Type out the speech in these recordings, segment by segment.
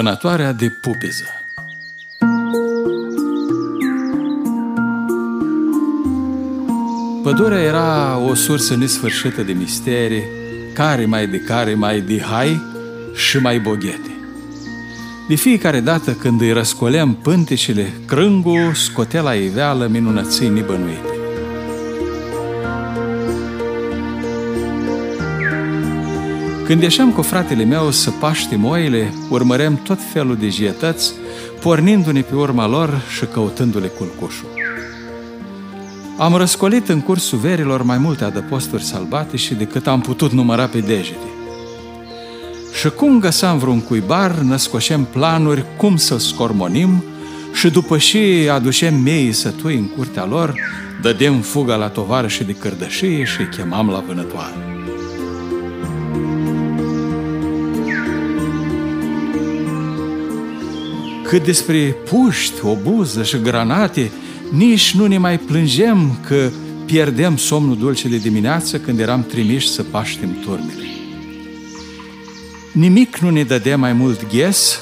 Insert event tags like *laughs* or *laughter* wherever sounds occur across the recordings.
Vânătoarea de pupeză Pădurea era o sursă nesfârșită de misterii, care mai de care mai de hai și mai boghete. De fiecare dată când îi răscoleam pântecele, crângul scotea la iveală minunății nibănuite. Când ieșeam cu fratele meu să paștim oile, urmăream tot felul de jietăți, pornindu-ne pe urma lor și căutându-le culcușul. Am răscolit în cursul verilor mai multe adăposturi sălbatice decât am putut număra pe degete. Și cum găsam vreun cuibar, născoșem planuri cum să scormonim și după și aducem meii sătui în curtea lor, dădem fuga la tovarășii de cărdășie și îi chemam la vânătoare. Cât despre puști, obuză și granate, nici nu ne mai plângem că pierdem somnul dulce de dimineață când eram trimiși să paștem turmele. Nimic nu ne dădea mai mult ghes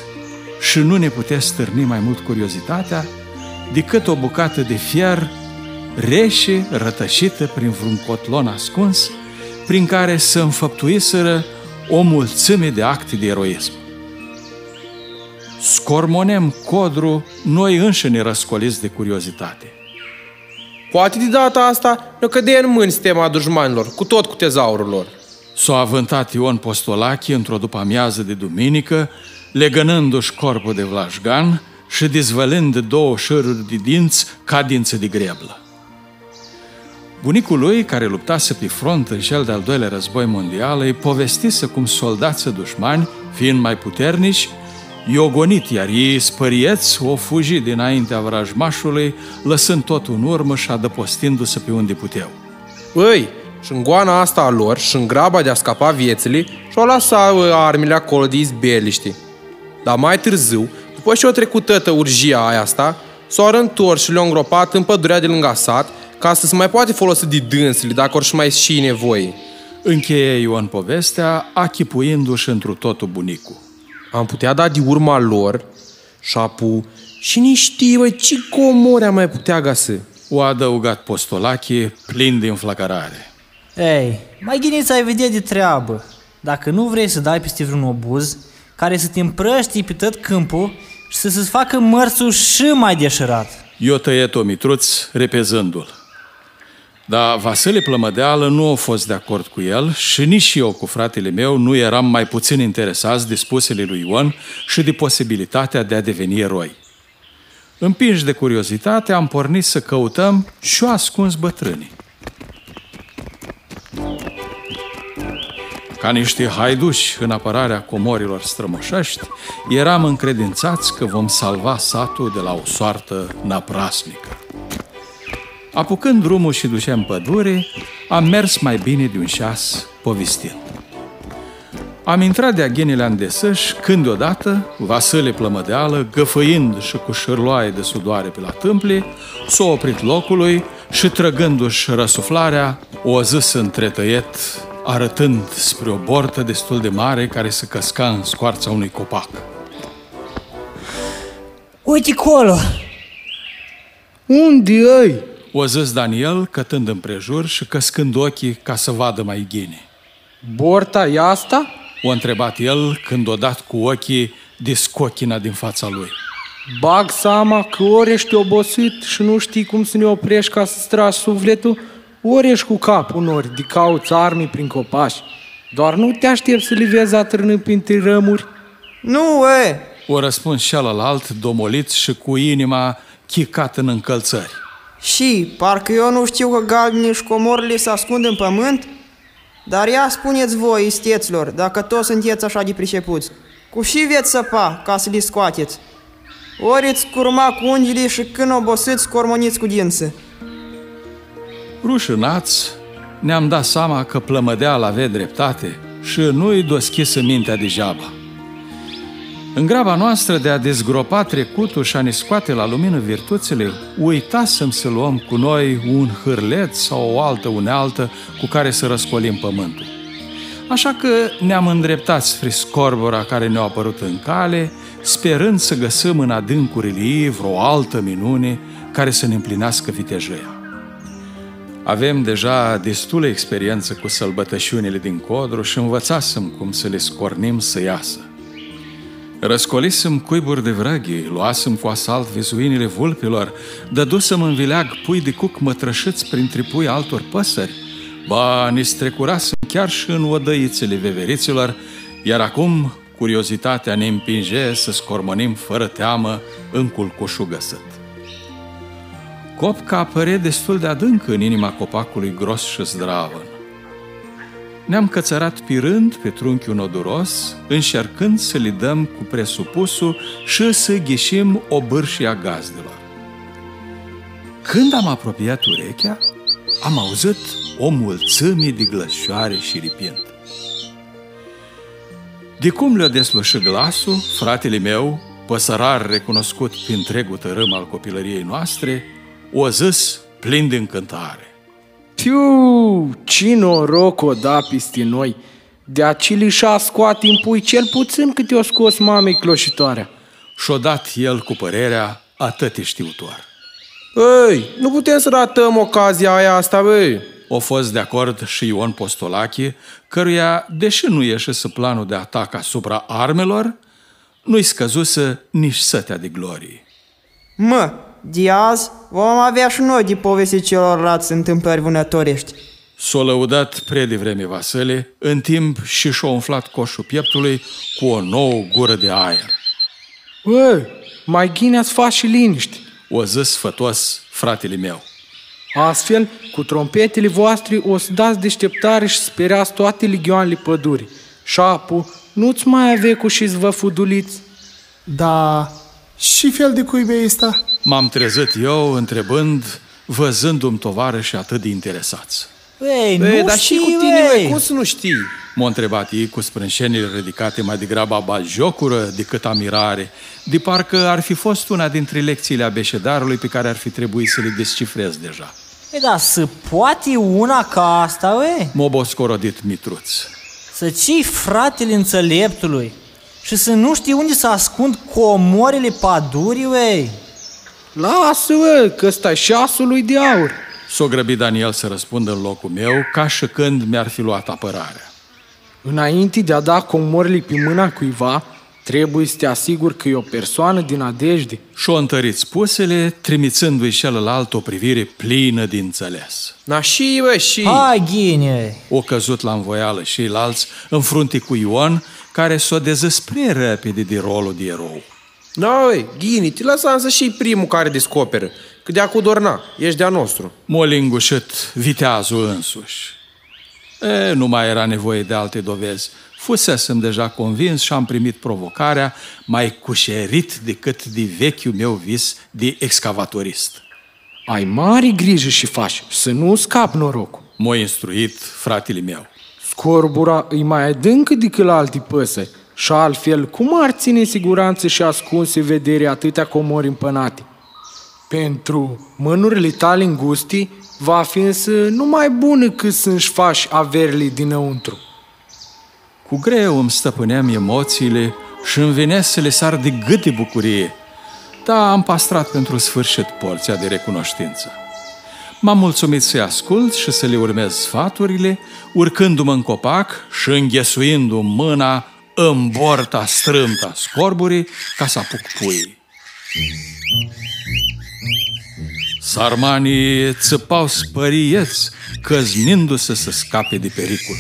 și nu ne putea stârni mai mult curiozitatea decât o bucată de fier reșe, rătășită prin vreun cotlon ascuns, prin care să înfăptuiseră o mulțime de acte de eroism scormonem codru noi înșine răscoliți de curiozitate. Poate de data asta ne cădea în mâini sistema dușmanilor, cu tot cu tezaurul lor. S-a avântat Ion Postolachi într-o după amiază de duminică, legănându-și corpul de vlașgan și dezvălând două șăruri de dinți ca dință de greblă. Bunicul lui, care luptase pe front în cel de-al doilea război mondial, îi povestise cum soldații dușmani, fiind mai puternici, i-o gonit, iar ei, spărieți, o fugi dinaintea vrajmașului, lăsând totul în urmă și adăpostindu-se pe unde puteau. Îi, și în goana asta a lor și în graba de a scapa viețile, și-au lăsat armele acolo de izbeliști. Dar mai târziu, după ce o trecut tătă urgia aia asta, s-au întors și le-au îngropat în pădurea de lângă sat, ca să se mai poate folosi de dânsele dacă or și mai și nevoie. Încheie Ion povestea, achipuindu-și întru totul bunicul am putea da de urma lor șapu și nici știe, băi, ce comori am mai putea găsi. O adăugat postolache plin de înflăcărare. Ei, mai ghiniți ai vedea de treabă. Dacă nu vrei să dai peste vreun obuz, care să te împrăști pe tot câmpul și să se facă mărsul și mai deșerat. Eu tăiet o mitruț repezându-l. Dar Vasile Plămădeală nu a fost de acord cu el și nici eu cu fratele meu nu eram mai puțin interesați de spusele lui Ion și de posibilitatea de a deveni eroi. Împinși de curiozitate, am pornit să căutăm și o ascuns bătrânii. Ca niște haiduși în apărarea comorilor strămoșești, eram încredințați că vom salva satul de la o soartă naprasnică. Apucând drumul și duceam pădure, am mers mai bine de un șas povestind. Am intrat de aghenile andesăși când deodată Vasile Plămădeală, găfăind și cu șârloaie de sudoare pe la tâmple, s-a oprit locului și trăgându-și răsuflarea, o zis între tăiet, arătând spre o bortă destul de mare care se căsca în scoarța unui copac. Uite acolo! Unde ai? O zis Daniel, cătând împrejur și căscând ochii ca să vadă mai ghine. Borta e asta? O întrebat el când o dat cu ochii de scochina din fața lui. Bag seama că ori ești obosit și nu știi cum să ne oprești ca să stragi sufletul, ori ești cu capul nori de cauți armii prin copaci. Doar nu te aștept să le vezi atârnând printre rămuri. Nu, e! O răspuns celălalt, domolit și cu inima chicat în încălțări. Și, parcă eu nu știu că galbenii și comorile se ascund în pământ? Dar ia spuneți voi, isteților, dacă toți sunteți așa de pricepuți, cu și veți săpa ca să le scoateți? Ori îți curma cu unghiile și când obosiți, scormoniți cu dință. Rușinați, ne-am dat seama că plămădeala avea dreptate și nu-i doschisă mintea degeaba. În graba noastră de a dezgropa trecutul și a ne scoate la lumină virtuțile, uitasem să luăm cu noi un hârleț sau o altă unealtă cu care să răscolim pământul. Așa că ne-am îndreptat spre scorbura care ne-a apărut în cale, sperând să găsăm în adâncurile ei vreo altă minune care să ne împlinească vitejăia. Avem deja destulă experiență cu sălbătășiunile din codru și învățasem cum să le scornim să iasă. Răscolisem cuiburi de vrăghi, luasem cu asalt vizuinile vulpilor, dădusem în vileag pui de cuc mătrășiți printre pui altor păsări, ba, ne strecurasem chiar și în odăițele veveriților, iar acum curiozitatea ne împinge să scormonim fără teamă în culcușul găsăt. Copca apăre destul de adânc în inima copacului gros și zdravăn. Ne-am cățărat pirând pe trunchiul noduros, încercând să li dăm cu presupusul și să ghișim o bârșie a gazdelor. Când am apropiat urechea, am auzit o mulțime de glășoare și ripind. De cum le-a deslușit glasul, fratele meu, păsărar recunoscut prin întregul tărâm al copilăriei noastre, o zis plin de încântare. Tiu, ce noroc o da peste noi! De acili și-a scoat în pui cel puțin cât o scos mamei cloșitoarea. Și-o dat el cu părerea atât știutoare. Ei, nu putem să ratăm ocazia aia asta, băi. O fost de acord și Ion Postolache, căruia, deși nu ieșise planul de atac asupra armelor, nu-i scăzuse nici sătea de glorie. Mă, de azi vom avea și noi de povesti celorlalți întâmplări vânătorești. S-a lăudat pre devreme Vasile, în timp și și-a umflat coșul pieptului cu o nouă gură de aer. Bă, mai ghine ați faci și liniști. O zis sfătos fratele meu. Astfel, cu trompetele voastre o să dați deșteptare și sperați toate legioanele pădurii. Șapu, nu-ți mai ave cu și vă fuduliți? Da, și fel de cuibe ăsta? M-am trezit eu întrebând, văzându-mi tovarăși atât de interesați. Ei, nu Ei, dar și știi, cu tine, ei. băi, cum să nu știi? M-a întrebat ei cu sprânșenile ridicate mai degrabă jocură decât amirare, de parcă ar fi fost una dintre lecțiile abeședarului pe care ar fi trebuit să le descifrez deja. Ei, da, să poate una ca asta, ue? M-a boscorodit Mitruț. Să cii fratele înțeleptului și să nu știi unde să ascund comorile padurii, ue? Lasă, bă, că ăsta șasul lui de aur. S-o grăbit Daniel să răspundă în locul meu, ca și când mi-ar fi luat apărarea. Înainte de a da comorile pe mâna cuiva, trebuie să te asiguri că e o persoană din adejde. Și-o întărit spusele, trimițându-i celălalt o privire plină de înțeles. Na și, bă, și... Hai, ghine! O căzut la învoială și ceilalți în frunte cu Ion, care s-o dezăspre repede de rolul de erou. Da, băi, Ghini, te lăsam să și primul care descoperă. Că de acu dorna, ești de-a nostru. M-a lingușit viteazul însuși. E, nu mai era nevoie de alte dovezi. Fusesem deja convins și am primit provocarea mai cușerit decât de vechiul meu vis de excavatorist. Ai mare grijă și faci, să nu scap norocul. M-a instruit fratele meu. Scorbura îi mai adâncă decât la alte păsări și altfel, cum ar ține în siguranță și ascunse vedere atâtea comori împănate? Pentru mânurile tale îngusti, va fi însă numai bună cât să-și faci averile dinăuntru. Cu greu îmi stăpâneam emoțiile și îmi venea să le sar de gât de bucurie, dar am pastrat pentru sfârșit porția de recunoștință. M-am mulțumit să-i ascult și să le urmez sfaturile, urcându-mă în copac și înghesuindu-mi mâna în borta strâmtă a scorburii ca să apuc puii. Sarmanii țăpau spărieți, căznindu-se să scape de pericol.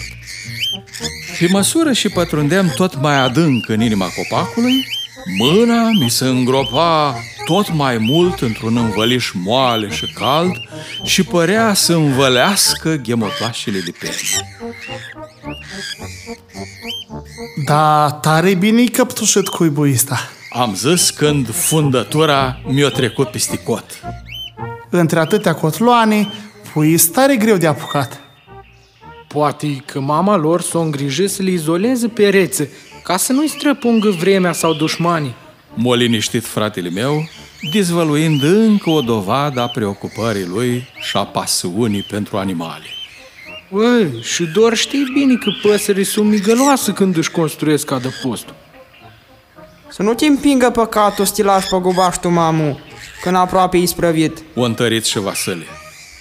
Pe măsură și pătrundeam tot mai adânc în inima copacului, mâna mi se îngropa tot mai mult într-un învăliș moale și cald și părea să învălească ghemotlașele de perne. Da, tare bine-i căptușit cuibul ăsta. Am zis când fundătura mi-a trecut peste cot. Între atâtea cotloane, pui tare greu de apucat. Poate că mama lor s-o îngrijă să le izoleze perețe, ca să nu-i străpungă vremea sau dușmanii. M-a liniștit fratele meu, dezvăluind încă o dovadă a preocupării lui și a pasiunii pentru animale. Băi, și doar știi bine că păsării sunt migăloase când își construiesc adăpostul. Să nu te împingă păcatul să te lași pe gubaștul mamu, când aproape isprăvit. O întărit și Vasile.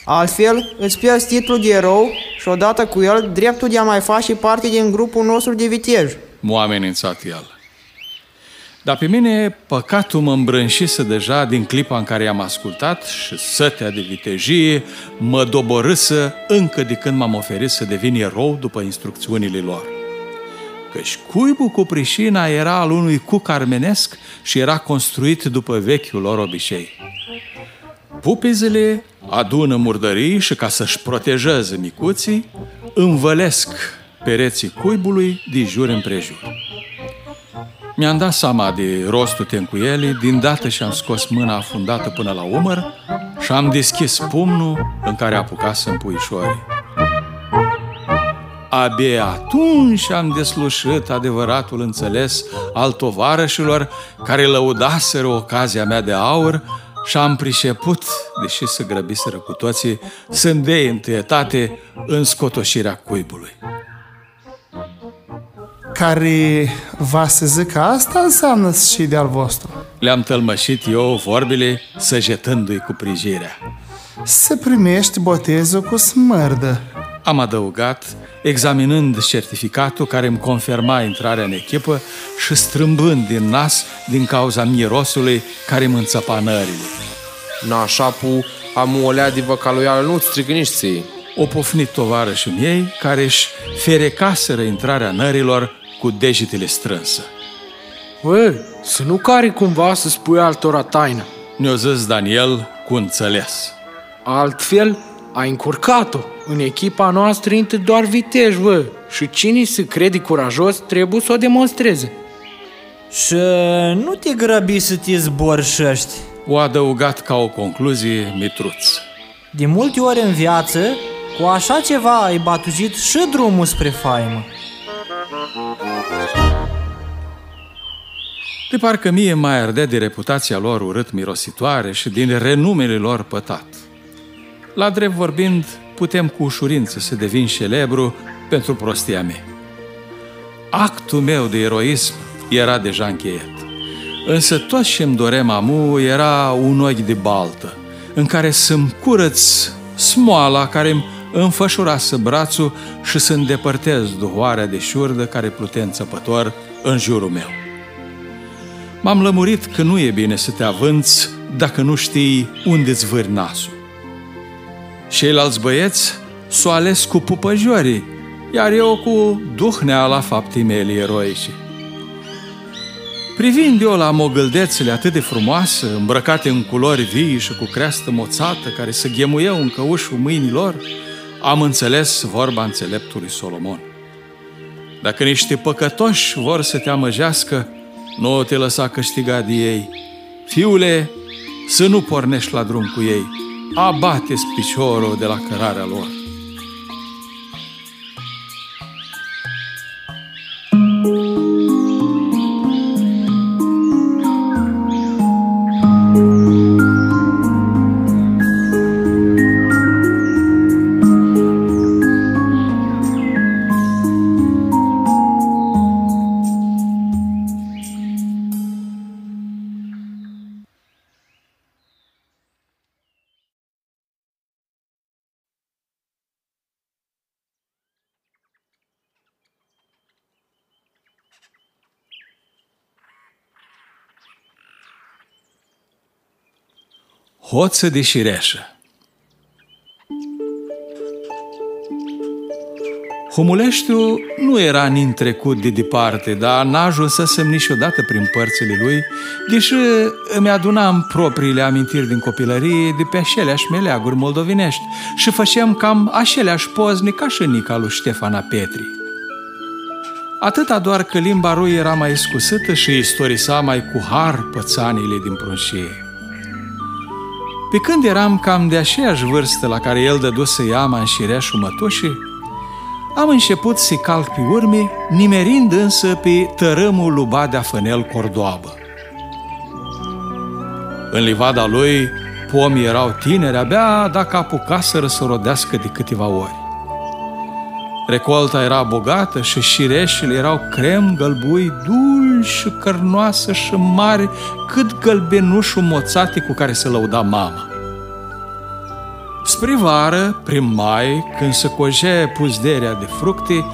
Altfel, îți pierzi titlul de erou și odată cu el dreptul de a mai face parte din grupul nostru de vitej. M-a amenințat el. Dar pe mine păcatul mă îmbrânșise deja din clipa în care am ascultat și sătea de vitejie mă doborâsă încă de când m-am oferit să devin erou după instrucțiunile lor. Căci cuibul cu prișina era al unui cuc armenesc și era construit după vechiul lor obicei. Pupizele adună murdării și ca să-și protejeze micuții, învălesc pereții cuibului de jur împrejur. Mi-am dat seama de rostul tencuielii, din dată și-am scos mâna afundată până la umăr și am deschis pumnul în care apucasem puișorii. Abia atunci am deslușit adevăratul înțeles al tovarășilor care lăudaseră ocazia mea de aur și am priceput, deși se grăbiseră cu toții, să îndei întâietate în scotoșirea cuibului care va să zică asta înseamnă și de al vostru. Le-am tălmășit eu vorbile, săjetându-i cu prijirea. Se primește botezul cu smârdă. Am adăugat, examinând certificatul care îmi confirma intrarea în echipă și strâmbând din nas din cauza mirosului care îmi înțăpa nările. Nașapu, am o lea de văcaloială, nu-ți strigă nici ții. O pofnit tovarășii miei care își ferecaseră intrarea nărilor cu degetele strânse. Bă, să nu cari cumva să spui altora taină. Ne-o zis Daniel cu înțeles. Altfel, ai încurcat-o. În echipa noastră intră doar vitej, bă. Și cine se crede curajos trebuie să o demonstreze. Și nu te grăbi să te zborșești. O adăugat ca o concluzie Mitruț. De multe ori în viață, cu așa ceva ai batujit și drumul spre faimă. De parcă mie mai ardea de reputația lor urât mirositoare și din renumele lor pătat. La drept vorbind, putem cu ușurință să devin celebru pentru prostia mea. Actul meu de eroism era deja încheiat. Însă tot ce îmi dorem amu era un ochi de baltă, în care să-mi curăț smoala care îmi înfășurase brațul și să îndepărtez duhoarea de șurdă care plutea înțăpător în jurul meu. M-am lămurit că nu e bine să te avânți dacă nu știi unde îți vâri nasul. Ceilalți băieți s-o ales cu pupăjorii, iar eu cu duhnea la faptii mele eroice. Privind eu la mogâldețele atât de frumoase, îmbrăcate în culori vii și cu creastă moțată, care se ghemuiau în căușul mâinilor, am înțeles vorba înțeleptului Solomon. Dacă niște păcătoși vor să te amăjească, nu te lăsa câștiga de ei. Fiule, să nu pornești la drum cu ei, abate-ți piciorul de la cărarea lor. Hoță de șireșă Humuleștiu nu era nin trecut de departe, dar n-a ajunsesem niciodată prin părțile lui, deși îmi adunam propriile amintiri din copilărie de pe aceleași meleaguri moldovinești și făceam cam aceleași pozne ca și Nica lui Ștefana Petri. Atâta doar că limba lui era mai scusită și istorisa mai cu har pățanile din prunșie. Pe când eram cam de aceeași vârstă la care el dăduse iama în șireașul mătușii, am început să calc pe urme, nimerind însă pe tărâmul lui Badea Fănel Cordoabă. În livada lui, pomii erau tineri, abia dacă apucaseră să rodească de câteva ori. Recolta era bogată și șireșile erau crem gălbui dulci și cărnoasă și mare, cât gălbenușul moțate cu care se lăuda mama. Spre vară, prin mai, când se cojea puzderea de fructe,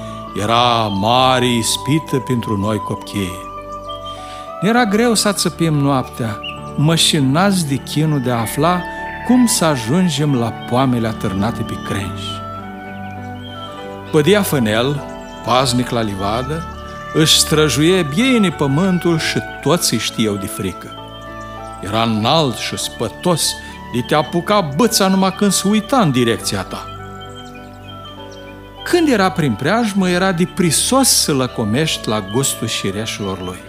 era mare ispită pentru noi copchii. Era greu să țăpim noaptea, mășinați de chinul de a afla cum să ajungem la poamele atârnate pe crenși. Pădea fânel, paznic la livadă, își străjuie bine pământul și toți îi știau de frică. Era înalt și spătos, de te apuca băța numai când se uita în direcția ta. Când era prin preajmă, era de prisos să lăcomești la gustul șireșilor lui.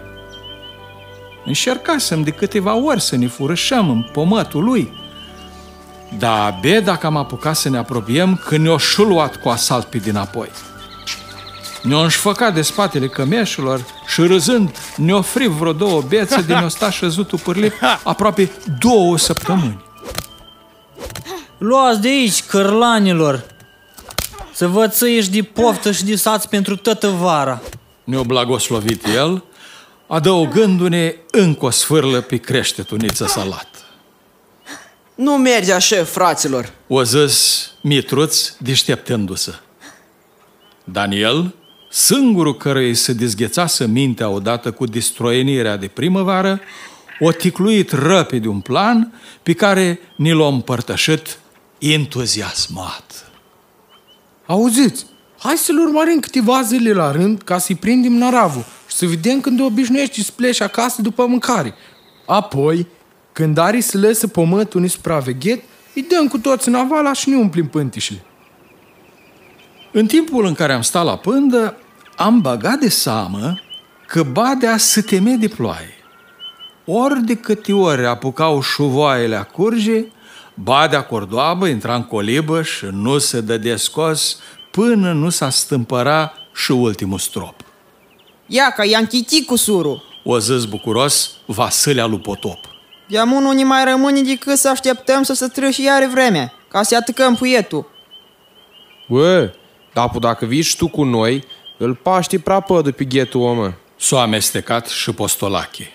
Încercasem de câteva ori să ne furășăm în pomătul lui, dar abia dacă am apucat să ne apropiem când ne-o șuluat cu asalt pe dinapoi. Ne-o înșfăcat de spatele cămeșilor și râzând ne-o ofri vreo două bețe de ne-o *laughs* sta șăzutul pârlip aproape două săptămâni. Luați de aici, cărlanilor! Să vă țăiești de poftă și de sați pentru toată vara. Ne-o blagoslovit el, adăugându-ne încă o sfârlă pe creștetuniță salat. Nu merge așa, fraților. O zis Mitruț, deșteptându-se. Daniel, singurul căruia se dezghețase mintea odată cu distroienirea de primăvară, o ticluit răpid un plan pe care ni l-a împărtășit entuziasmat. Auziți, hai să-l urmărim câteva zile la rând ca să-i prindem naravul și să vedem când obișnuiești să pleci acasă după mâncare. Apoi, când are să lăsă pământul nesupraveghet, îi dăm cu toți în avala și ne umplim pântișile. În timpul în care am stat la pândă, am băgat de seamă că badea se teme de ploaie. Ori de câte ori apucau șuvoaiele a curge, badea cordoabă intra în colibăș și nu se dă de scos până nu s-a stâmpăra și ultimul strop. Ia că i-am chitit cu surul. O zis bucuros Vasilea lui Potop. De nu ne mai rămâne decât să așteptăm să se trăși iar vremea, ca să atâcăm puietul. Bă, Dapu, dacă vii și tu cu noi, îl paști prea pădă pe ghetul omă. S-a amestecat și postolache.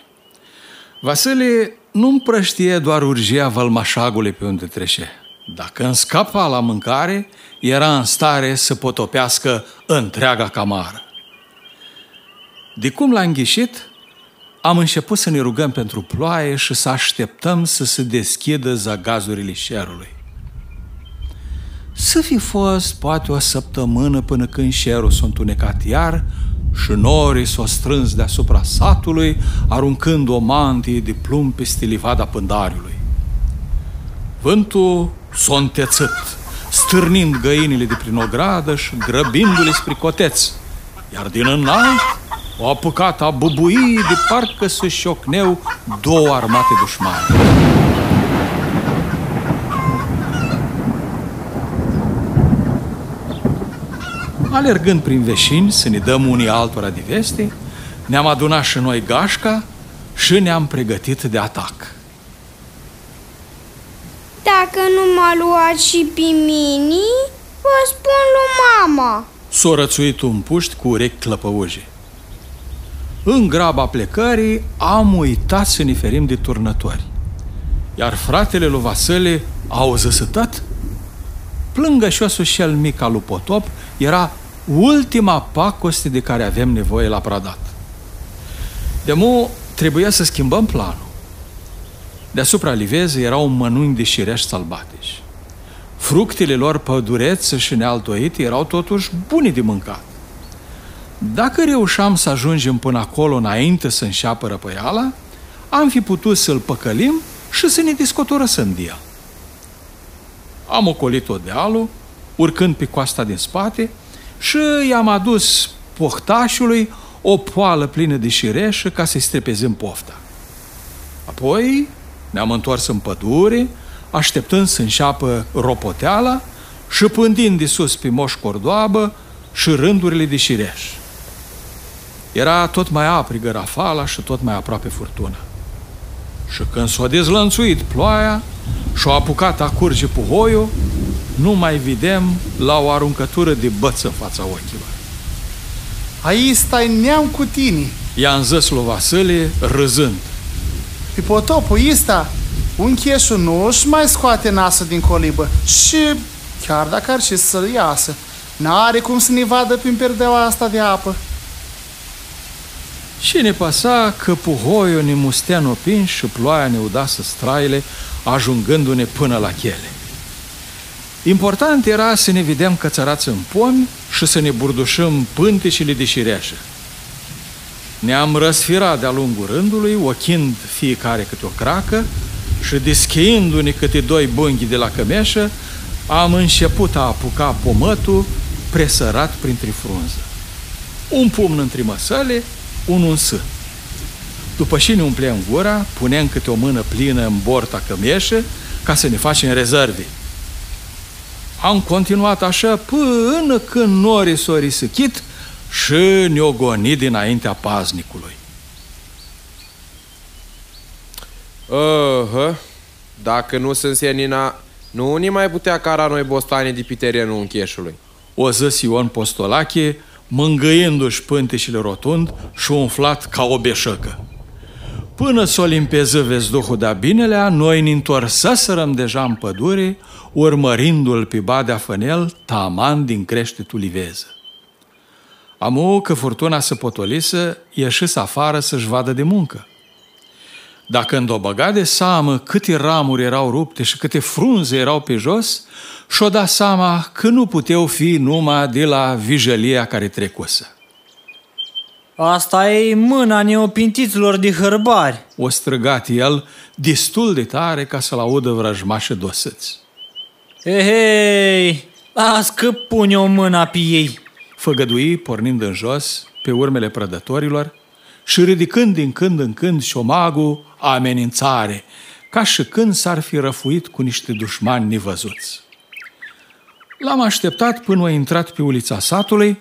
Vasile nu împrăștie doar urgia vălmașagului pe unde trece. Dacă în scapa la mâncare, era în stare să potopească întreaga camară. De cum l-a înghișit, am început să ne rugăm pentru ploaie și să așteptăm să se deschidă zagazurile șerului. Să fi fost poate o săptămână până când șerul s-a întunecat iar și norii s-au strâns deasupra satului, aruncând o mantie de plumb peste livada pândariului. Vântul s-a întețit, stârnind găinile de prin ogradă și grăbindu-le spre coteț, iar din înalt o apucat a bubui de parcă să șocneu două armate dușmane. Alergând prin veșini să ne dăm unii altora de veste, ne-am adunat și noi gașca și ne-am pregătit de atac. Dacă nu m-a luat și pe mine, vă spun lui mama. S-a rățuit un puști cu urechi clăpăuge. În graba plecării am uitat să ne ferim de turnători. Iar fratele lui Vasile a auzăsătat? Plângășosul și el mic al lui Potop era ultima pacoste de care avem nevoie la Pradat. De mu trebuia să schimbăm planul. Deasupra livezei erau mănuni de șirești sălbatici. Fructele lor pădurețe și nealtoite erau totuși bune de mâncat. Dacă reușeam să ajungem până acolo înainte să înșeapă răpăiala, am fi putut să-l păcălim și să ne discotoră sândia. Am ocolit-o dealul, urcând pe coasta din spate și i-am adus pohtașului o poală plină de șireșă ca să-i strepezim pofta. Apoi ne-am întors în pădure, așteptând să înșeapă ropoteala și pândind de sus pe moș cordoabă și rândurile de șireș. Era tot mai aprigă rafala și tot mai aproape furtuna. Și când s-a dezlănțuit ploaia și-a apucat a curge puhoiul, nu mai vedem la o aruncătură de băță în fața ochilor. Aici stai neam cu tine. I-a zis lui Vasile, râzând. Pe potopul ăsta, un cheșu nu își mai scoate nasul din colibă și chiar dacă ar și să iasă, n-are cum să ne vadă prin perdeaua asta de apă. Și ne păsa că puhoiul ne mustea în opin și ploaia ne udasă straile, ajungându-ne până la chele. Important era să ne vedem cățărați în pomi și să ne burdușăm pântecile de șireașă. Ne-am răsfirat de-a lungul rândului, ochind fiecare câte o cracă și descheindu-ne câte doi bunghi de la cămeșă, am început a apuca pomătul presărat printre frunză. Un pumn între măsăle, unul în sân. După și ne umpleam gura, puneam câte o mână plină în borta cămeșă ca să ne facem rezerve. Am continuat așa până când norii s-au risicit și ne-o gonit dinaintea paznicului. Uh-huh. Dacă nu sunt senina, nu ni mai putea cara noi bostane de pe terenul încheșului. O zis Ion Postolache, mângâindu-și pânteșile rotund și umflat ca o beșăcă. Până s-o limpeză vezduhul de-a binelea, noi ne întorsăsărăm deja în pădure, urmărindu-l pe Badea Fănel, taman din creștetul liveză. Amu că furtuna să potolisă, ieșis afară să-și vadă de muncă. Dacă când o băga de seamă câte ramuri erau rupte și câte frunze erau pe jos, și-o da seama că nu puteau fi numai de la vijelia care trecusă. Asta e mâna neopintiților de hărbari. O străgat el destul de tare ca să-l audă vrăjmașă dosăți. Ehei, las că pune o mână pe ei. Făgădui, pornind în jos, pe urmele prădătorilor și ridicând din când în când șomagul amenințare, ca și când s-ar fi răfuit cu niște dușmani nevăzuți. L-am așteptat până a intrat pe ulița satului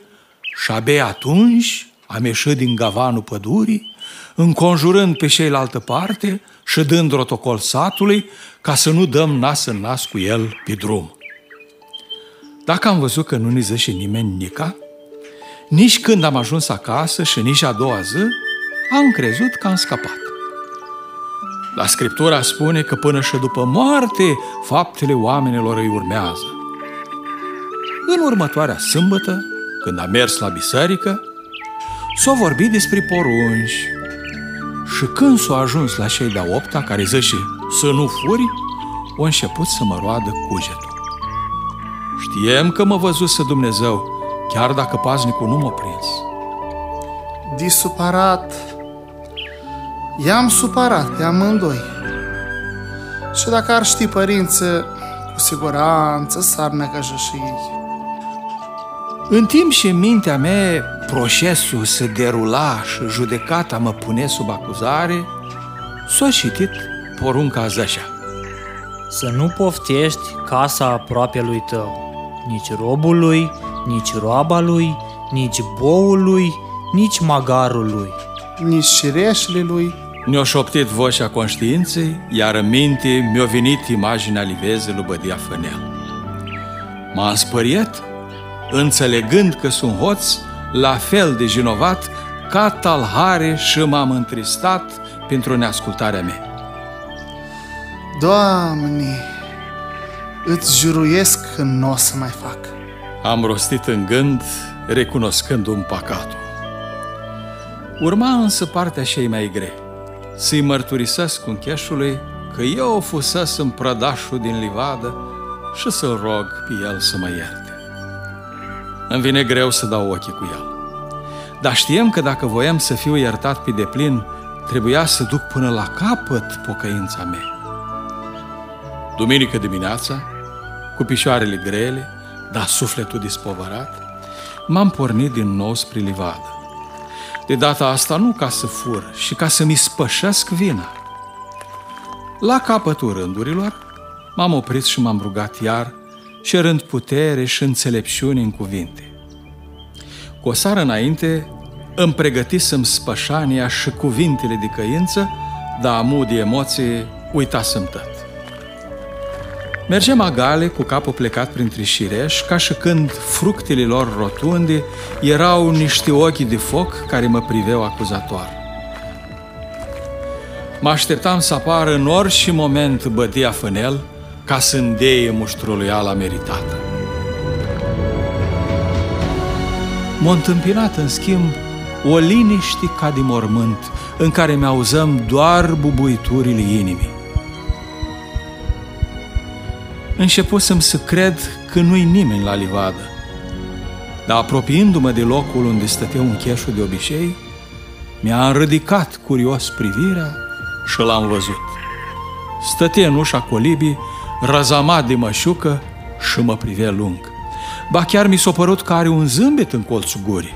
și abia atunci am ieșit din gavanul pădurii, înconjurând pe ceilaltă parte și dând rotocol satului ca să nu dăm nas în nas cu el pe drum. Dacă am văzut că nu ne zășe nimeni nica, nici când am ajuns acasă și nici a doua zi, am crezut că am scăpat. La Scriptura spune că până și după moarte faptele oamenilor îi urmează. În următoarea sâmbătă, când am mers la biserică, s-a vorbit despre porunci. Și când s-a ajuns la cei de-a opta, care zice să nu furi, o început să mă roadă cugetul. Știem că mă văzuse Dumnezeu, chiar dacă paznicul nu m-a prins. Disuparat, i-am supărat pe amândoi. Și dacă ar ști părință, cu siguranță s-ar năcăjă și ei. În timp ce în mintea mea procesul se derula și judecata mă pune sub acuzare, s-a citit porunca zășa. Să nu poftești casa aproape lui tău, nici robului, nici roaba lui, nici boului, nici magarul lui. Nici șireșele lui, Ne-a șoptit vocea conștiinței, iar în minte mi-a venit imaginea liveze lui Bădia Fănel. M-am spăriet, înțelegând că sunt hoț la fel de vinovat ca talhare și m-am întristat pentru neascultarea mea. Doamne, îți juruiesc că nu o să mai fac. Am rostit în gând, recunoscând un păcatul. Urma însă partea cei mai grea, să-i mărturisesc cheșului că eu fusesc în prădașul din livadă și să-l rog pe el să mă ierte. Îmi vine greu să dau ochii cu el. Dar știam că dacă voiam să fiu iertat pe deplin, trebuia să duc până la capăt pocăința mea. Duminică dimineața, cu picioarele grele, dar sufletul dispovărat, m-am pornit din nou spre livadă. De data asta nu ca să fur, și ca să-mi spășesc vina. La capătul rândurilor, m-am oprit și m-am rugat iar, cerând putere și înțelepciune în cuvinte. Cu o sară înainte, îmi pregătisem spășania și cuvintele de căință, dar amu de emoție uitasem tot. Mergem agale cu capul plecat printre șireși, ca și când fructele lor rotunde erau niște ochi de foc care mă priveau acuzator. Mă așteptam să apară în orice moment bădia fânel ca să îndeie muștruluiala meritată. M-a întâmpinat, în schimb, o liniște ca de mormânt, în care mi-auzăm doar bubuiturile inimii. Începusem să cred că nu-i nimeni la livadă, dar apropiindu-mă de locul unde stătea un cheșul de obicei, mi-a înrădicat curios privirea și l-am văzut. Stătea în ușa colibii, răzamat de mășucă și mă privea lung. Ba chiar mi s-a părut că are un zâmbet în colțul gurii.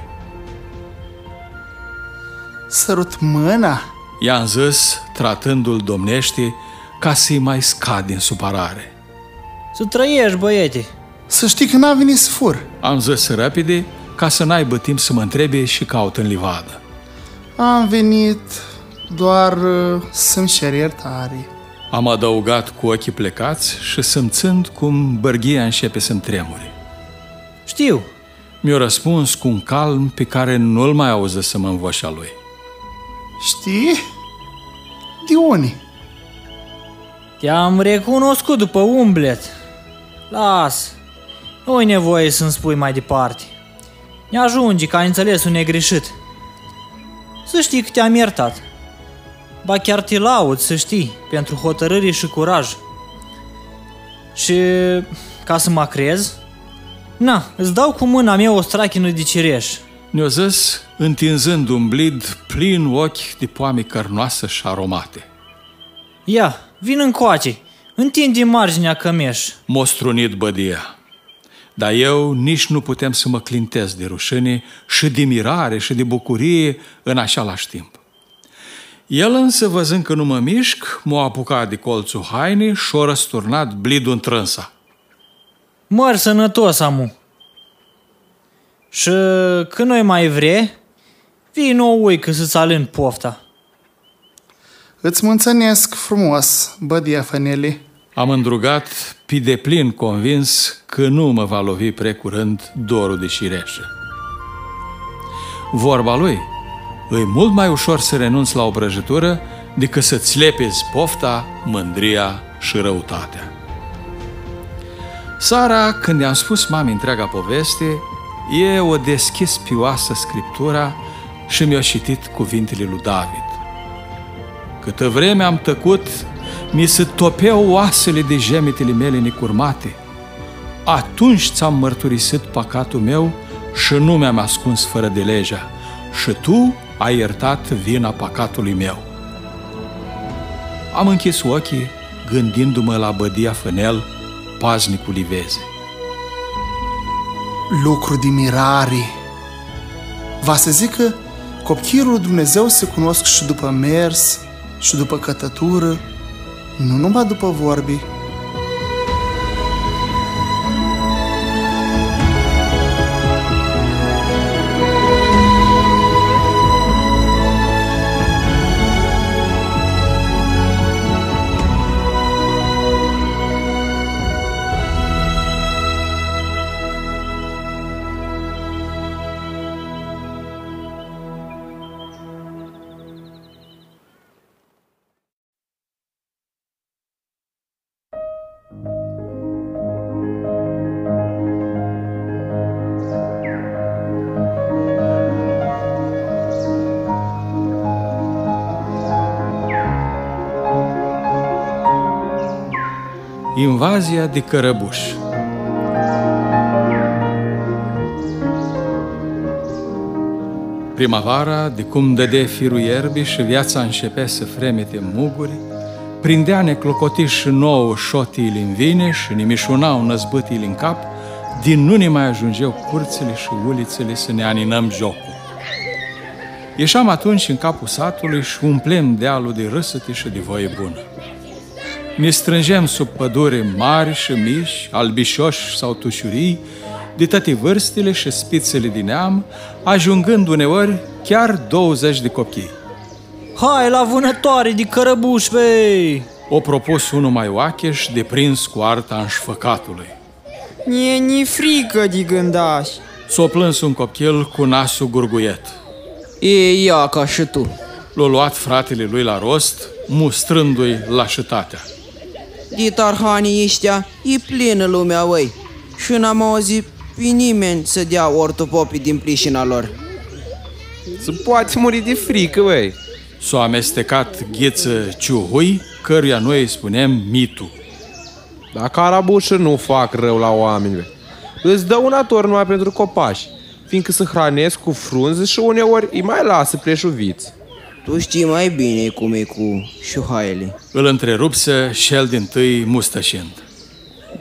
Sărut mâna? I-am zis, tratându-l domnește, ca să-i mai scad din supărare. Să trăiești, băiete! Să știi că n-a venit să fur. Am zis repede, ca să n-aibă timp să mă întrebe și caut în livadă. Am venit doar uh, să-mi cer iertare. Am adăugat cu ochii plecați și simțând cum bărghia începe să-mi tremure. Știu, Mi-a răspuns cu un calm pe care nu-l mai auzăsem în voșa lui. Știi? De unii. te-am recunoscut după umblet. Las, nu-i nevoie să-mi spui mai departe. Ne ajunge că ai înțeles un negreșit. Să știi că te-am iertat. Ba chiar te laud, să știi, pentru hotărâre și curaj. Și ca să mă crezi, na, îți dau cu mâna mea o strachină de cireș. Ne-a zis, întinzând un blid plin ochi de poame cărnoase și aromate. Ia, vin încoace, întinde marginea cămeș. M-a strunit bădia. Dar eu nici nu putem să mă clintesc de rușine și de mirare și de bucurie în același timp. El însă, văzând că nu mă mișc, m-a apucat de colțul hainei și a răsturnat blidul în trânsa. Măr sănătos, amu. Și când noi mai vre, vii nou ui că să-ți alin pofta. Îți mulțumesc frumos, bădia Făneli. Am îndrugat, pe deplin convins că nu mă va lovi precurând dorul de șireșă. Vorba lui, e mult mai ușor să renunți la o prăjitură decât să-ți lepezi pofta, mândria și răutatea. Sara, când i-am spus mami întreaga poveste, e o deschis pioasă scriptura și mi-a citit cuvintele lui David. Câtă vreme am tăcut, mi se topeau oasele de gemetele mele necurmate. Atunci ți-am mărturisit păcatul meu și nu mi-am ascuns fără de legea. Și tu ai iertat vina păcatului meu. Am închis ochii, gândindu-mă la bădia Fânel, paznicul Iveze. Lucru de mirare. Va să zic că copchirul lui Dumnezeu se cunosc și după mers, și după cătătură, nu numai după vorbi. Invazia de cărăbuși Primăvara, de cum dădea firul ierbii și viața începea să fremete în muguri, prindea neclocotiși și nouă șotiile în vine și nimișunau năzbâtiile în cap, din nu ne mai ajungeau curțile și ulițele să ne aninăm jocul. Ieșeam atunci în capul satului și umplem dealul de râsăte și de voie bună. Ne strângem sub pădure mari și mici, albișoși sau tușurii, de toate vârstele și spițele din neam, ajungând uneori chiar 20 de copii. Hai la vânătoare de cărăbuși, băi! O propus unul mai oacheș, deprins cu arta înșfăcatului. Nie ni frică de gândaș. S-o plâns un copil cu nasul gurguiet. E ea ca și tu. L-a luat fratele lui la rost, mustrându-i lașitatea. De tarhanii ăștia e plină lumea, oi. Și n-am auzit pe nimeni să dea ortopopii din plișina lor. Să poate muri de frică, băi. S-a amestecat gheță ciuhui, căruia noi îi spunem mitu. Dar carabușă nu fac rău la oameni, băi. Îți dă un ator numai pentru copaci, fiindcă se hrănesc cu frunze și uneori îi mai lasă preșuviți. Tu știi mai bine cum e cu șuhaiele. Îl întrerupse și el din tâi mustășind.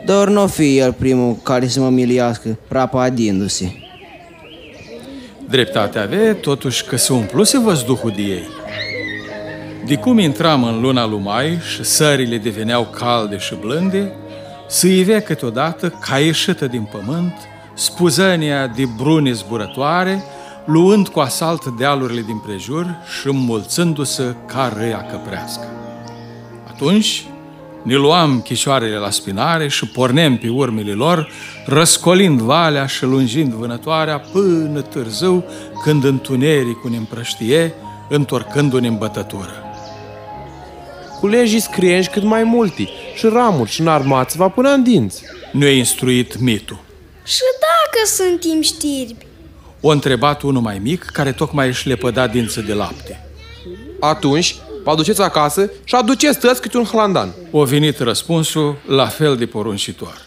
Dar nu fi el primul care să mă miliască, prapadindu-se. Dreptate avea, totuși că se umpluse văzduhul de ei. De cum intram în luna lui mai și sările deveneau calde și blânde, se ivea câteodată ca ieșită din pământ, spuzănia de brune zburătoare, luând cu asalt dealurile din prejur și înmulțându-se ca râia căprească. Atunci ne luam chișoarele la spinare și pornem pe urmele lor, răscolind valea și lungind vânătoarea până târziu, când întunericul ne împrăștie, întorcându-ne în bătătură. Culegi scrienși cât mai multi și ramuri și înarmați va până în dinți. Nu e instruit mitul. Și dacă suntem știrbi? O întrebat unul mai mic, care tocmai își lepăda dință de lapte. Atunci, vă aduceți acasă și aduceți tăți câte un hlandan. O venit răspunsul la fel de poruncitor.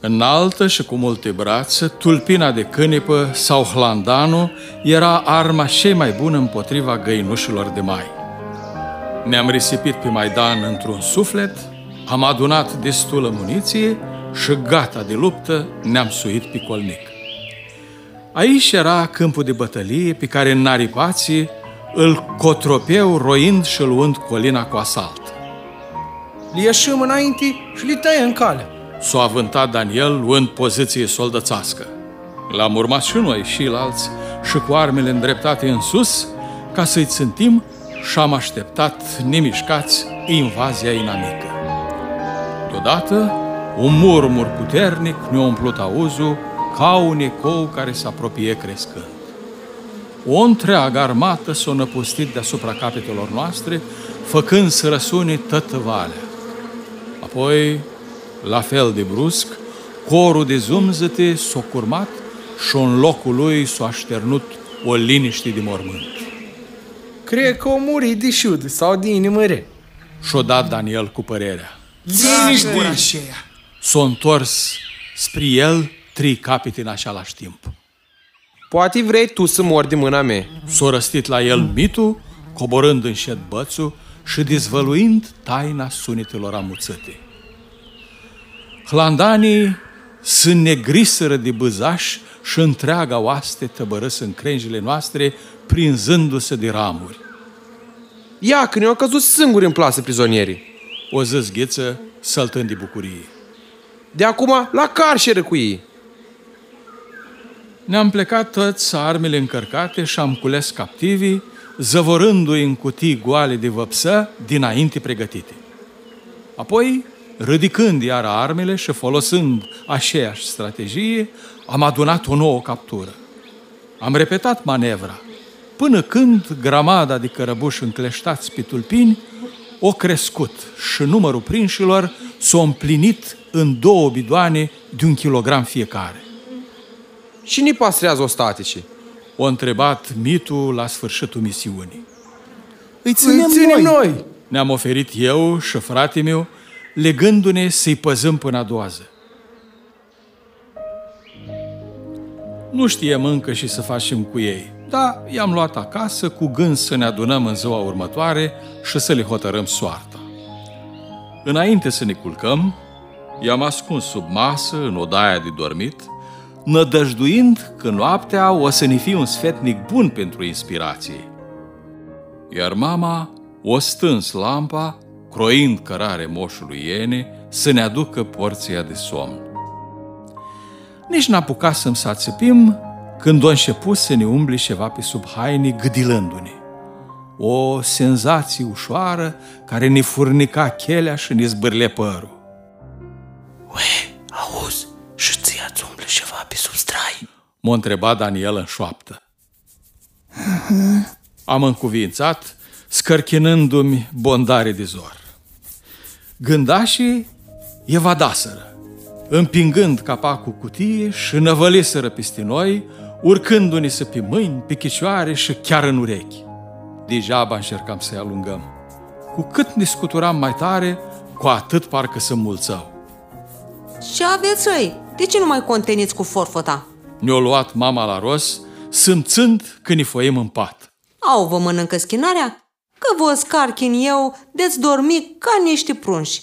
Înaltă și cu multe brațe, tulpina de cânepă sau hlandanul era arma cea mai bună împotriva găinușilor de mai. Ne-am risipit pe Maidan într-un suflet, am adunat destulă muniție și gata de luptă ne-am suit pe colnic. Aici era câmpul de bătălie pe care naripații îl cotropeau roind și luând colina cu asalt. Le ieșim înainte și le tăie în cale. S-a avântat Daniel luând poziție soldățească. L-am urmat și noi și alți și cu armele îndreptate în sus ca să-i țintim și am așteptat nemișcați invazia inamică. Deodată, un murmur puternic ne-a umplut auzul ca un ecou care se apropie crescând. O întreagă armată s-a năpustit deasupra capetelor noastre, făcând să răsune toată valea. Apoi, la fel de brusc, corul de zumzăte s-a curmat și în locul lui s-a așternut o liniște de mormânt. Cred că o muri de șud sau de inimă re. Și-o dat Daniel cu părerea. Liniște! S-a întors spre el trei capete în același timp. Poate vrei tu să mori de mâna mea. S-a răstit la el mitul, coborând înșet bățul și dezvăluind taina sunetelor amuțăte. Hlandanii se negriseră de băzaș și întreaga oaste tăbărăs în crengile noastre, prinzându-se de ramuri. Ia că ne-au căzut singuri în plasă prizonierii. O zis gheță, săltând de bucurie. De acum, la carșeră cu ei. Ne-am plecat toți armele încărcate și am cules captivii, zăvorându-i în cutii goale de văpsă dinainte pregătite. Apoi, ridicând iar armele și folosind aceeași strategie, am adunat o nouă captură. Am repetat manevra, până când gramada de cărăbuși încleștați pe tulpini o crescut și numărul prinșilor s-a împlinit în două bidoane de un kilogram fiecare. Și ni pastrează ostatice. O întrebat mitul la sfârșitul misiunii. Îi ținem, Ținem noi. noi! Ne-am oferit eu și frate meu, legându-ne să-i păzăm până a doua zi. Nu știam încă și să facem cu ei, dar i-am luat acasă cu gând să ne adunăm în ziua următoare și să le hotărâm soarta. Înainte să ne culcăm, i-am ascuns sub masă, în odaia de dormit, nădăjduind că noaptea o să ne fie un sfetnic bun pentru inspirație. Iar mama o stâns lampa, croind cărare moșului Iene, să ne aducă porția de somn. Nici n-apucasem să ațăpim când o început să ne umble ceva pe sub haine gâdilându-ne. o senzație ușoară care ne furnica chelea și ne zbârle părul. Ue, M-a întrebat Daniel în șoaptă. Am încuvințat, scărchinându-mi bondare de zor. Gândașii evadaseră, împingând capacul cutie și năvăliseră peste noi, urcându-ne să pe mâini, pe chicioare și chiar în urechi. Degeaba încercam să-i alungăm. Cu cât ne scuturam mai tare, cu atât parcă să mulțau. Ce aveți, răi? De ce nu mai conteniți cu forfota? Ne-a luat mama la ros, simțând că ne foiem în pat. Au, vă mănâncă schinarea? Că vă scarchin eu, de-ți dormi ca niște prunși.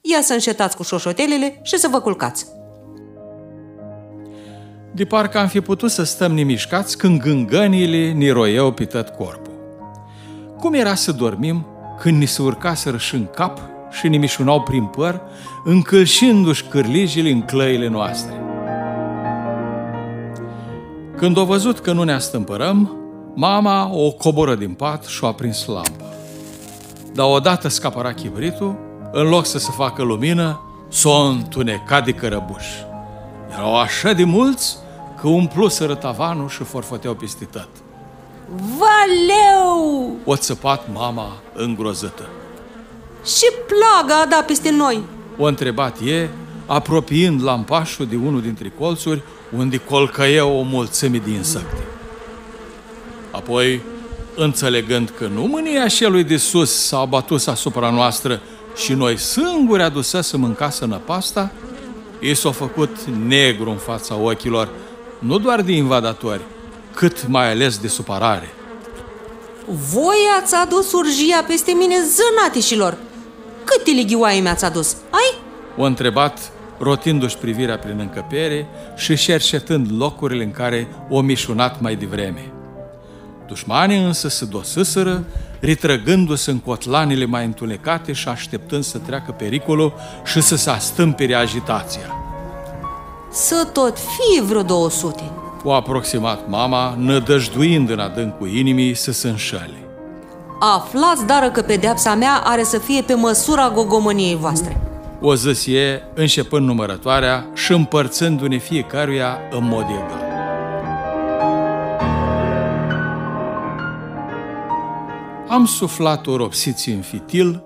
Ia să înșetați cu șoșotelele și să vă culcați. De parcă am fi putut să stăm nemișcați când gângăniile ne roiau pe tot corpul. Cum era să dormim când ni se urcaseră și în cap și ne mișunau prin păr, încălșindu-și cârlijile în clăile noastre. Când o văzut că nu ne astâmpărăm, mama o coboră din pat și a prins lampa. Dar odată scapăra chibritul, în loc să se facă lumină, s-o întunecat de cărăbuș. Erau așa de mulți că umpluseră tavanul și forfăteau peste tot. Valeu! O țăpat mama îngrozătă. Și plaga a dat peste noi! O întrebat e, apropiind lampașul de unul dintre colțuri, unde colcăie o mulțime de insecte. Apoi, înțelegând că nu mânia șelui de sus s-a abatus asupra noastră și noi singuri adusesem în casă năpasta, ei s-au făcut negru în fața ochilor, nu doar de invadatori, cât mai ales de supărare. Voi ați adus urgia peste mine zănatișilor! Câte lighioaie mi-ați adus? Ai? O întrebat, rotindu-și privirea prin încăpere și șerșetând locurile în care o mișunat mai devreme. Dușmanii însă se dosâsără, retrăgându-se în cotlanele mai întunecate și așteptând să treacă pericolul și să se astâmpere agitația. Să tot fie vreo 200. O aproximat mama, nădăjduind în adâncul inimii să se înșele. Aflați, dară, că pedeapsa mea are să fie pe măsura gogomăniei voastre. O zis e, înșepând numărătoarea și împărțându-ne fiecăruia în mod egal. Am suflat oropsiții în fitil,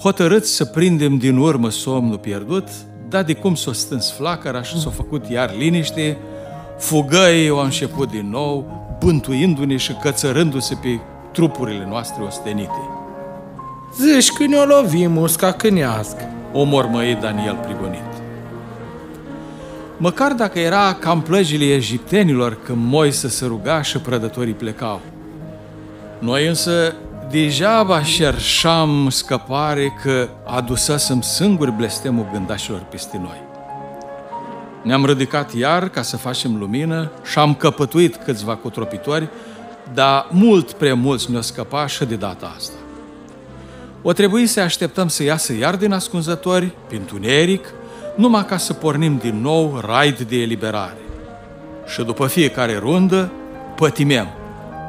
hotărât să prindem din urmă somnul pierdut, dar de cum s-o stâns flacăra și s-a făcut iar liniște, fugăii au început din nou, bântuindu-ne și cățărându-se pe trupurile noastre ostenite. Zici că ne-o lovim usca cânească. O mormăi Daniel prigonit. Măcar dacă era cam plăjile egiptenilor când Moise se ruga și prădătorii plecau. Noi însă degeaba șerșam scăpare că adusasem singur blestemul gândașilor peste noi. Ne-am ridicat iar ca să facem lumină și am căpătuit câțiva cotropitori, dar mult prea mulți ne-au scăpat și de data asta. O trebuie să așteptăm să iasă iar din ascunzători, prin tuneric, numai ca să pornim din nou raid de eliberare. Și după fiecare rundă, pătimem,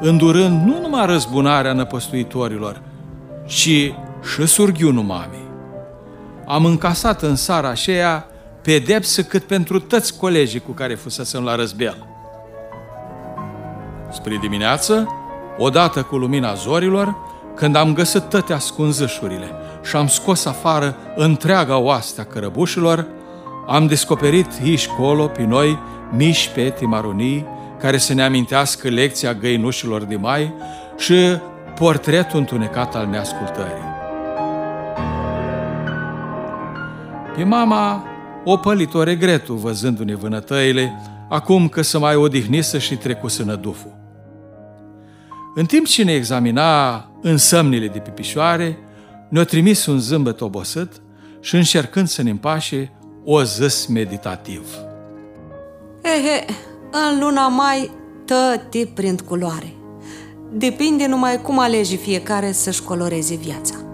îndurând nu numai răzbunarea năpăstuitorilor, ci și surghiunul mamei. Am încasat în sara aceea pedepsă cât pentru toți colegii cu care fusesem la răzbel. Spre dimineață, odată cu lumina zorilor, când am găsit toate ascunzășurile și am scos afară întreaga oastea cărăbușilor, am descoperit aici colo pe noi mici peti maronii care să ne amintească lecția găinușilor de mai și portretul întunecat al neascultării. Pe mama o pălit-o regretul văzându-ne vânătăile, acum că să mai odihnisă și trecuse năduful. În timp ce ne examina însămnile de pe pișoare, ne-a trimis un zâmbet obosit și încercând să ne împașe, o zis meditativ. Ehe, în luna mai tăti prind culoare. Depinde numai cum alege fiecare să-și coloreze viața.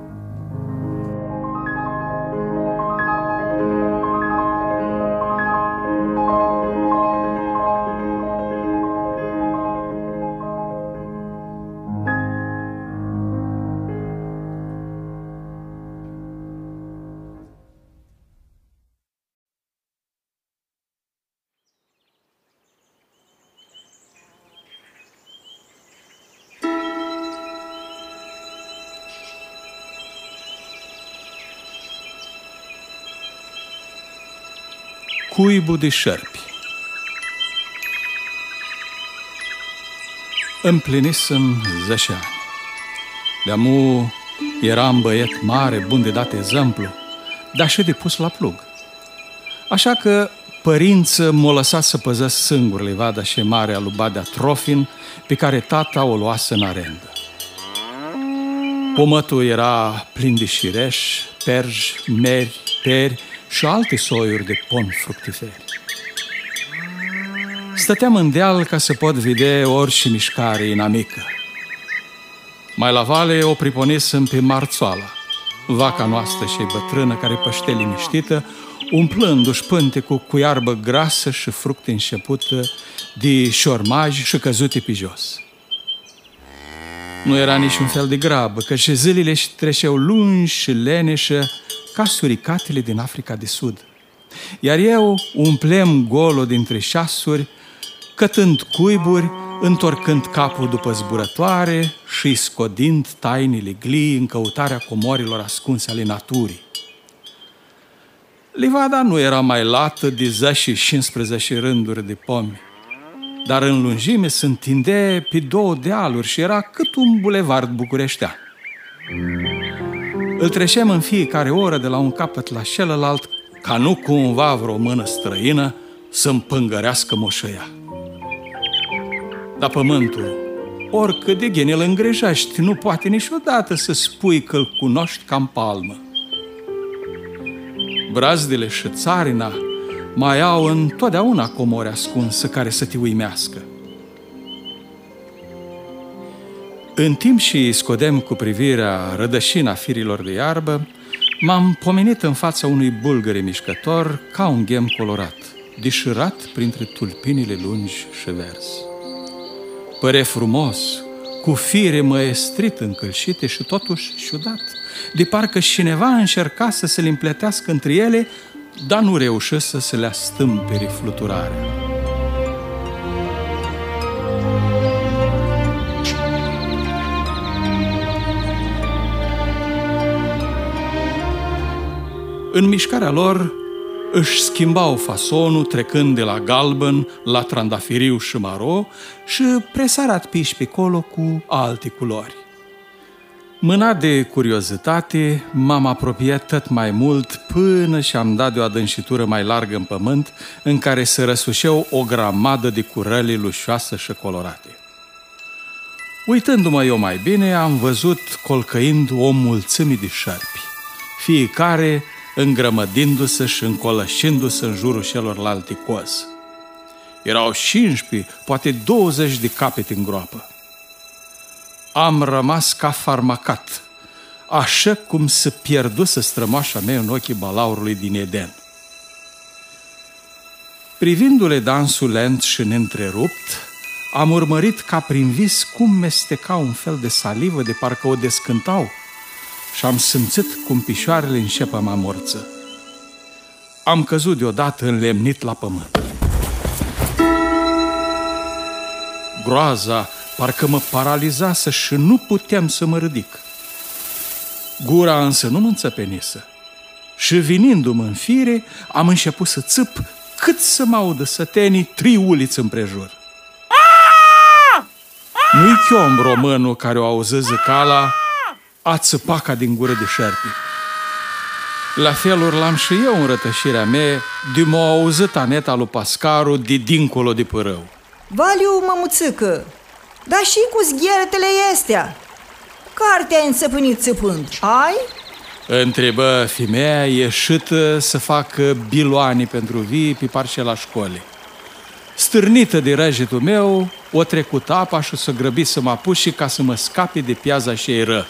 Cuibul de șerpi Împlinisem 10 ani. De-amu eram băiet mare, bun de dat exemplu, dar și de pus la plug. Așa că părință m-a lăsat să păzesc singur livada și mare a lui Badea Trofin, pe care tata o luase în arendă. Pomătul era plin de șireș, perji, meri, peri și alte soiuri de pom fructiferi. Stăteam în deal ca să pot vedea orice mișcare inamică. Mai la vale o priponisem pe Marțoala, vaca noastră și bătrână care păște liniștită, umplându-și pântecul cu iarbă grasă și fructe înșepută de șormaj și căzute pe jos. Nu era niciun fel de grabă, că și zilele și treceau lungi și leneșă ca suricatele din Africa de Sud. Iar eu umplem golul dintre șasuri, cătând cuiburi, întorcând capul după zburătoare și scodind tainile glii în căutarea comorilor ascunse ale naturii. Livada nu era mai lată de 10 și 15 rânduri de pomi, dar în lungime se întinde pe două dealuri și era cât un bulevard bucureștean. Îl treceam în fiecare oră de la un capăt la celălalt, ca nu cumva vreo mână străină să împângărească moșăia. Dar pământul, oricât de ghen îl îngrejești, nu poate niciodată să spui că îl cunoști ca în palmă. Brazdele și țarina mai au întotdeauna comori ascunsă care să te uimească. În timp și scodem cu privirea rădășina firilor de iarbă, m-am pomenit în fața unui bulgăre mișcător ca un ghem colorat, dișurat printre tulpinile lungi și verzi. Păre frumos, cu fire măestrit încălșite și totuși ciudat, de parcă cineva încerca să se le împletească între ele, dar nu reușă să se le astâmpere fluturarea. În mișcarea lor își schimbau fasonul trecând de la galben la trandafiriu și maro și presarat piși pe colo cu alte culori. Mâna de curiozitate, m-am apropiat tot mai mult până și-am dat de o adâncitură mai largă în pământ, în care se răsușeau o grămadă de curăli lușoase și colorate. Uitându-mă eu mai bine, am văzut colcăind o mulțime de șarpi, fiecare îngrămădindu-se și încolășindu-se în jurul celorlalte cozi. Erau 15, poate 20 de capete în groapă. Am rămas ca farmacat, așa cum se pierduse strămoașa mea în ochii balaurului din Eden. Privindu-le dansul lent și neîntrerupt, am urmărit ca prin vis cum mesteca un fel de salivă de parcă o descântau – și am simțit cum pișoarele înșepă mă morță. Am căzut deodată înlemnit la pământ. Groaza parcă mă paralizase și nu puteam să mă ridic. Gura însă nu mă înțepenisă. Și vinindu-mă în fire, am început să țâp cât să mă audă sătenii triuliți împrejur. Nu-i chiom românul care o auză zicala a țăpa ca din gură de șerpi. La feluri l-am și eu în rătășirea mea de m-a auzit Aneta lui Pascaru de dincolo de părău. Valiu, mămuțică, dar și cu zgheretele astea? Care te-ai înțăpânit țăpând? Ai? Întrebă femeia ieșită să facă biloane pentru vii pe parcela școlii. Stârnită de răjitul meu, o trecut apa și să grăbi să mă apuși ca să mă scape de piaza și ră.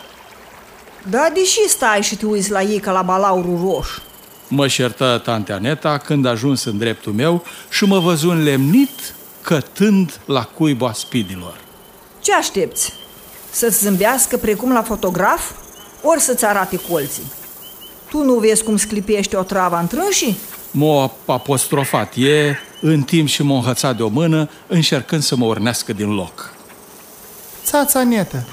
Da, deși stai și te uiți la ei ca la balaurul roș? Mă șertă tante Aneta când ajuns în dreptul meu și mă văzu lemnit cătând la cuibul spidilor. Ce aștepți? Să-ți zâmbească precum la fotograf? Ori să-ți arate colții? Tu nu vezi cum sclipește o travă în trânșii? M-a apostrofat e, în timp și m-a înhățat de o mână, încercând să mă urnească din loc. Țața Anetă,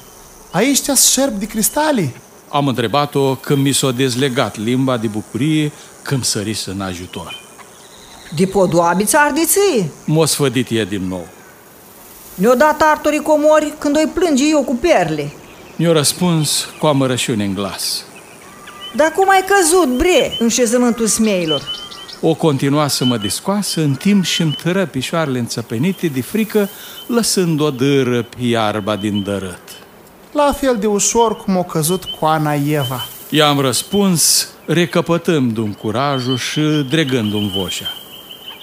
aici te șerp de cristali? Am întrebat-o când mi s-a dezlegat limba de bucurie când sărise în ajutor. De podoabiți ardiții? M-o sfădit e din nou. Ne-o dat artorii comori când o plânge eu cu perle. Mi-a răspuns cu amărășiune în glas. Dar cum ai căzut, bre, în șezământul smeilor? O continua să mă discoasă în timp și îmi tără pișoarele înțăpenite de frică, lăsând o dâră pe iarba din dărât. La fel de ușor cum a căzut cu Ana Eva. I-am răspuns, recăpătând-mi curajul și dregându-mi voșa.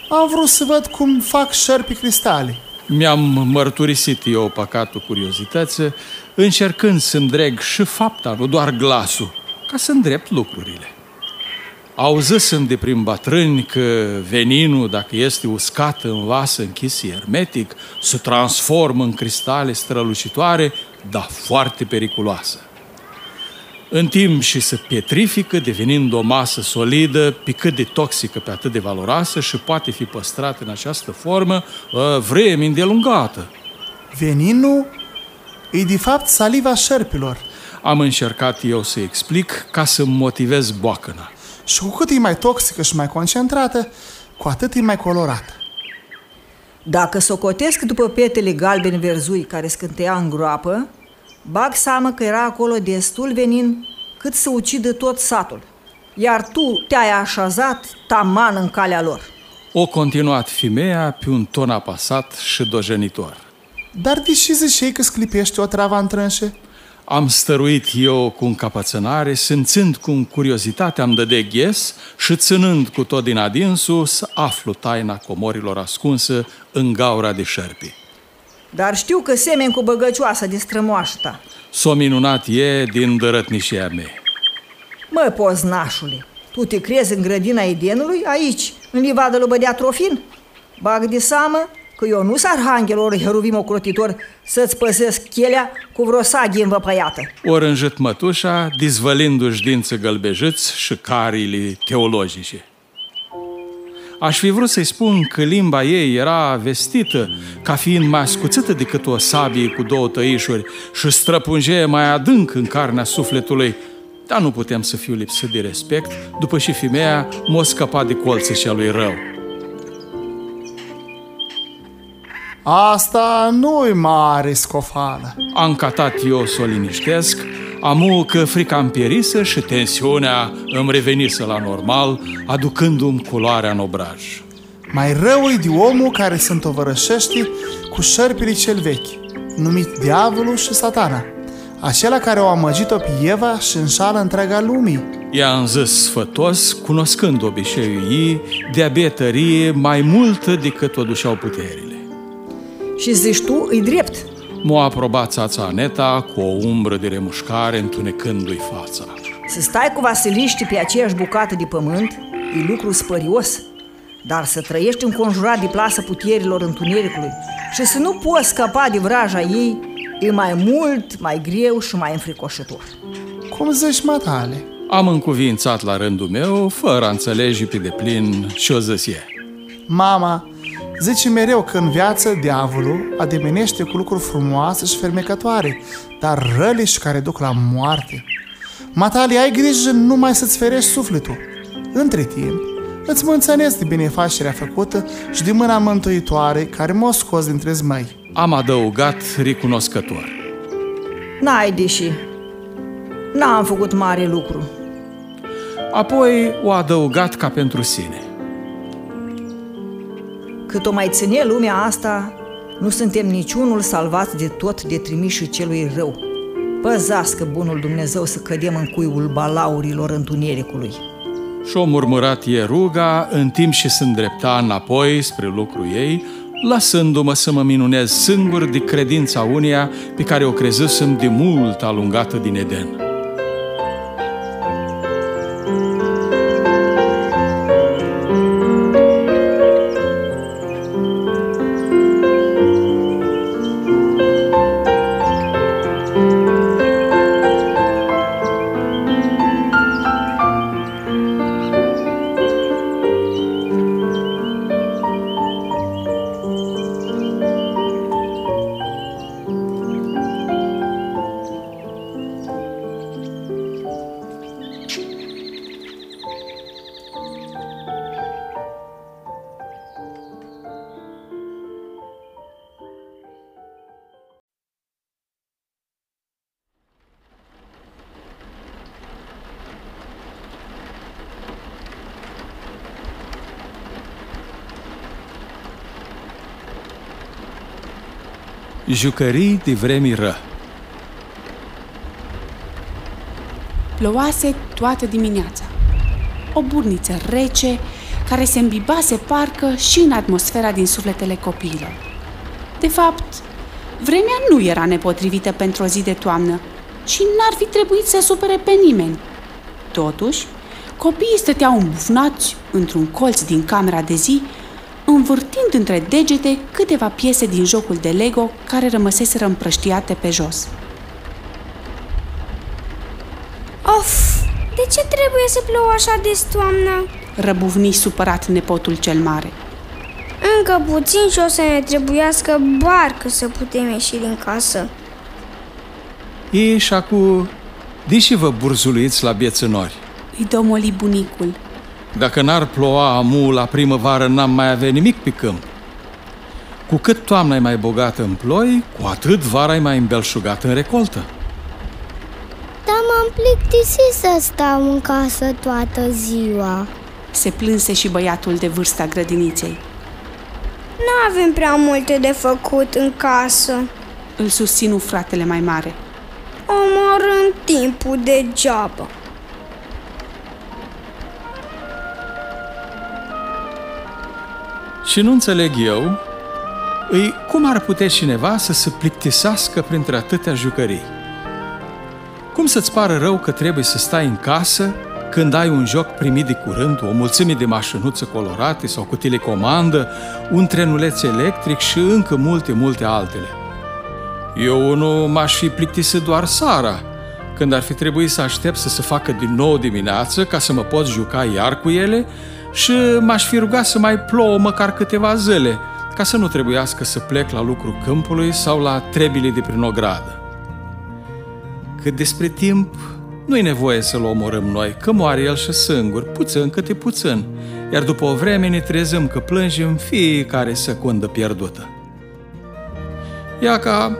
Am vrut să văd cum fac șerpi cristale. Mi-am mărturisit eu păcatul curiozității, încercând să-mi dreg și fapta, nu doar glasul, ca să îndrept lucrurile. Auzisem de prin bătrâni că veninul, dacă este uscat în vasă închis hermetic, se transformă în cristale strălucitoare, dar foarte periculoasă. În timp și se pietrifică, devenind o masă solidă, pe cât de toxică, pe atât de valoroasă și poate fi păstrată în această formă ă, vreme îndelungată. Veninul e de fapt saliva șerpilor. Am încercat eu să explic ca să motivez boacăna. Și cu cât e mai toxică și mai concentrată, cu atât e mai colorată. Dacă socotesc după petele galben verzui care scânteia în groapă, bag seamă că era acolo destul venin cât să ucidă tot satul. Iar tu te-ai așezat taman în calea lor. O continuat femeia pe un ton apasat și dojenitor. Dar de ce ziceai că sclipește o travă întrânșe? Am stăruit eu cu încapățânare, simțind cum curiozitatea am de ghes și ținând cu tot din adinsul să aflu taina comorilor ascunsă în gaura de șerpi. Dar știu că semeni cu băgăcioasă de strămoașă ta. S-o minunat e din dărătnișia mea. Mă, poznașule, tu te crezi în grădina Edenului aici, în livadă lui Bădea Trofin? Bag de seamă că eu nu s arhanghelor heruvim ocrotitor să-ți păsesc chelea cu vreo saghie învăpăiată. O rânjit mătușa, dizvălindu-și dință gălbejiți și carile teologice. Aș fi vrut să-i spun că limba ei era vestită ca fiind mai ascuțită decât o sabie cu două tăișuri și străpunge mai adânc în carnea sufletului, dar nu putem să fiu lipsit de respect după ce femeia m-a scăpat de colții și lui rău. Asta nu-i mare scofală. Am catat eu să o liniștesc, amu că frica îmi pierisă și tensiunea îmi revenise la normal, aducându-mi culoarea în obraj. Mai rău e de omul care se întovărășește cu șerpile cel vechi, numit diavolul și satana, acela care o amăgit-o pe Eva și înșală întreaga lumii. I-am zis sfătos, cunoscând obiceiul ei, de abetărie mai multă decât o dușeau puterile. Și zici tu, îi drept. M-a aprobat țața Aneta cu o umbră de remușcare întunecându-i fața. Să stai cu vasiliști pe aceeași bucată de pământ e lucru spărios, dar să trăiești înconjurat de plasă puterilor întunericului și să nu poți scăpa de vraja ei e mai mult, mai greu și mai înfricoșător. Cum zici, matale? Am încuvințat la rândul meu, fără a înțelege pe deplin ce-o zis e. Mama, Zice mereu că în viață diavolul ademenește cu lucruri frumoase și fermecătoare, dar răle și care duc la moarte. Matali, ai grijă numai să-ți ferești sufletul. Între timp, îți mulțumesc de binefacerea făcută și de mâna mântuitoare care m-a scos dintre zmăi. Am adăugat recunoscător. N-ai deși. N-am făcut mare lucru. Apoi o adăugat ca pentru sine. Cât o mai ține lumea asta, nu suntem niciunul salvați de tot de trimișul celui rău. Păzească bunul Dumnezeu să cădem în cuiul balaurilor întunericului. Și-o murmurat e ruga în timp și se îndrepta înapoi spre lucru ei, lăsându-mă să mă minunez singur de credința unia pe care o crezusem de mult alungată din Eden. Jucării de vremi ră Plouase toată dimineața. O burniță rece care se îmbibase parcă și în atmosfera din sufletele copiilor. De fapt, vremea nu era nepotrivită pentru o zi de toamnă și n-ar fi trebuit să supere pe nimeni. Totuși, copiii stăteau îmbufnați într-un colț din camera de zi, învârtind între degete câteva piese din jocul de Lego care rămăseseră împrăștiate pe jos. Of, de ce trebuie să plouă așa de toamnă? Răbuvni supărat nepotul cel mare. Încă puțin și o să ne trebuiască barcă să putem ieși din casă. Ei și acum, deși vă burzuluiți la biețănori. Îi domoli bunicul. Dacă n-ar ploua amu la primăvară, n-am mai avea nimic pe câmp. Cu cât toamna e mai bogată în ploi, cu atât vara e mai îmbelșugată în recoltă. Dar m-am plictisit să stau în casă toată ziua. Se plânse și băiatul de vârsta grădiniței. Nu avem prea multe de făcut în casă. Îl susținu fratele mai mare. Omorând timpul degeaba. Și nu înțeleg eu, îi cum ar putea cineva să se plictisească printre atâtea jucării? Cum să-ți pară rău că trebuie să stai în casă când ai un joc primit de curând, o mulțime de mașinuțe colorate sau cu telecomandă, un trenuleț electric și încă multe, multe altele. Eu nu m-aș fi plictisit doar Sara, când ar fi trebuit să aștept să se facă din nou dimineață ca să mă pot juca iar cu ele și m-aș fi rugat să mai plouă măcar câteva zile, ca să nu trebuiască să plec la lucru câmpului sau la trebile de prin ogradă. Cât despre timp, nu-i nevoie să-l omorâm noi, că moare el și singur, puțin câte puțin, iar după o vreme ne trezăm că plângem fiecare secundă pierdută. Ia ca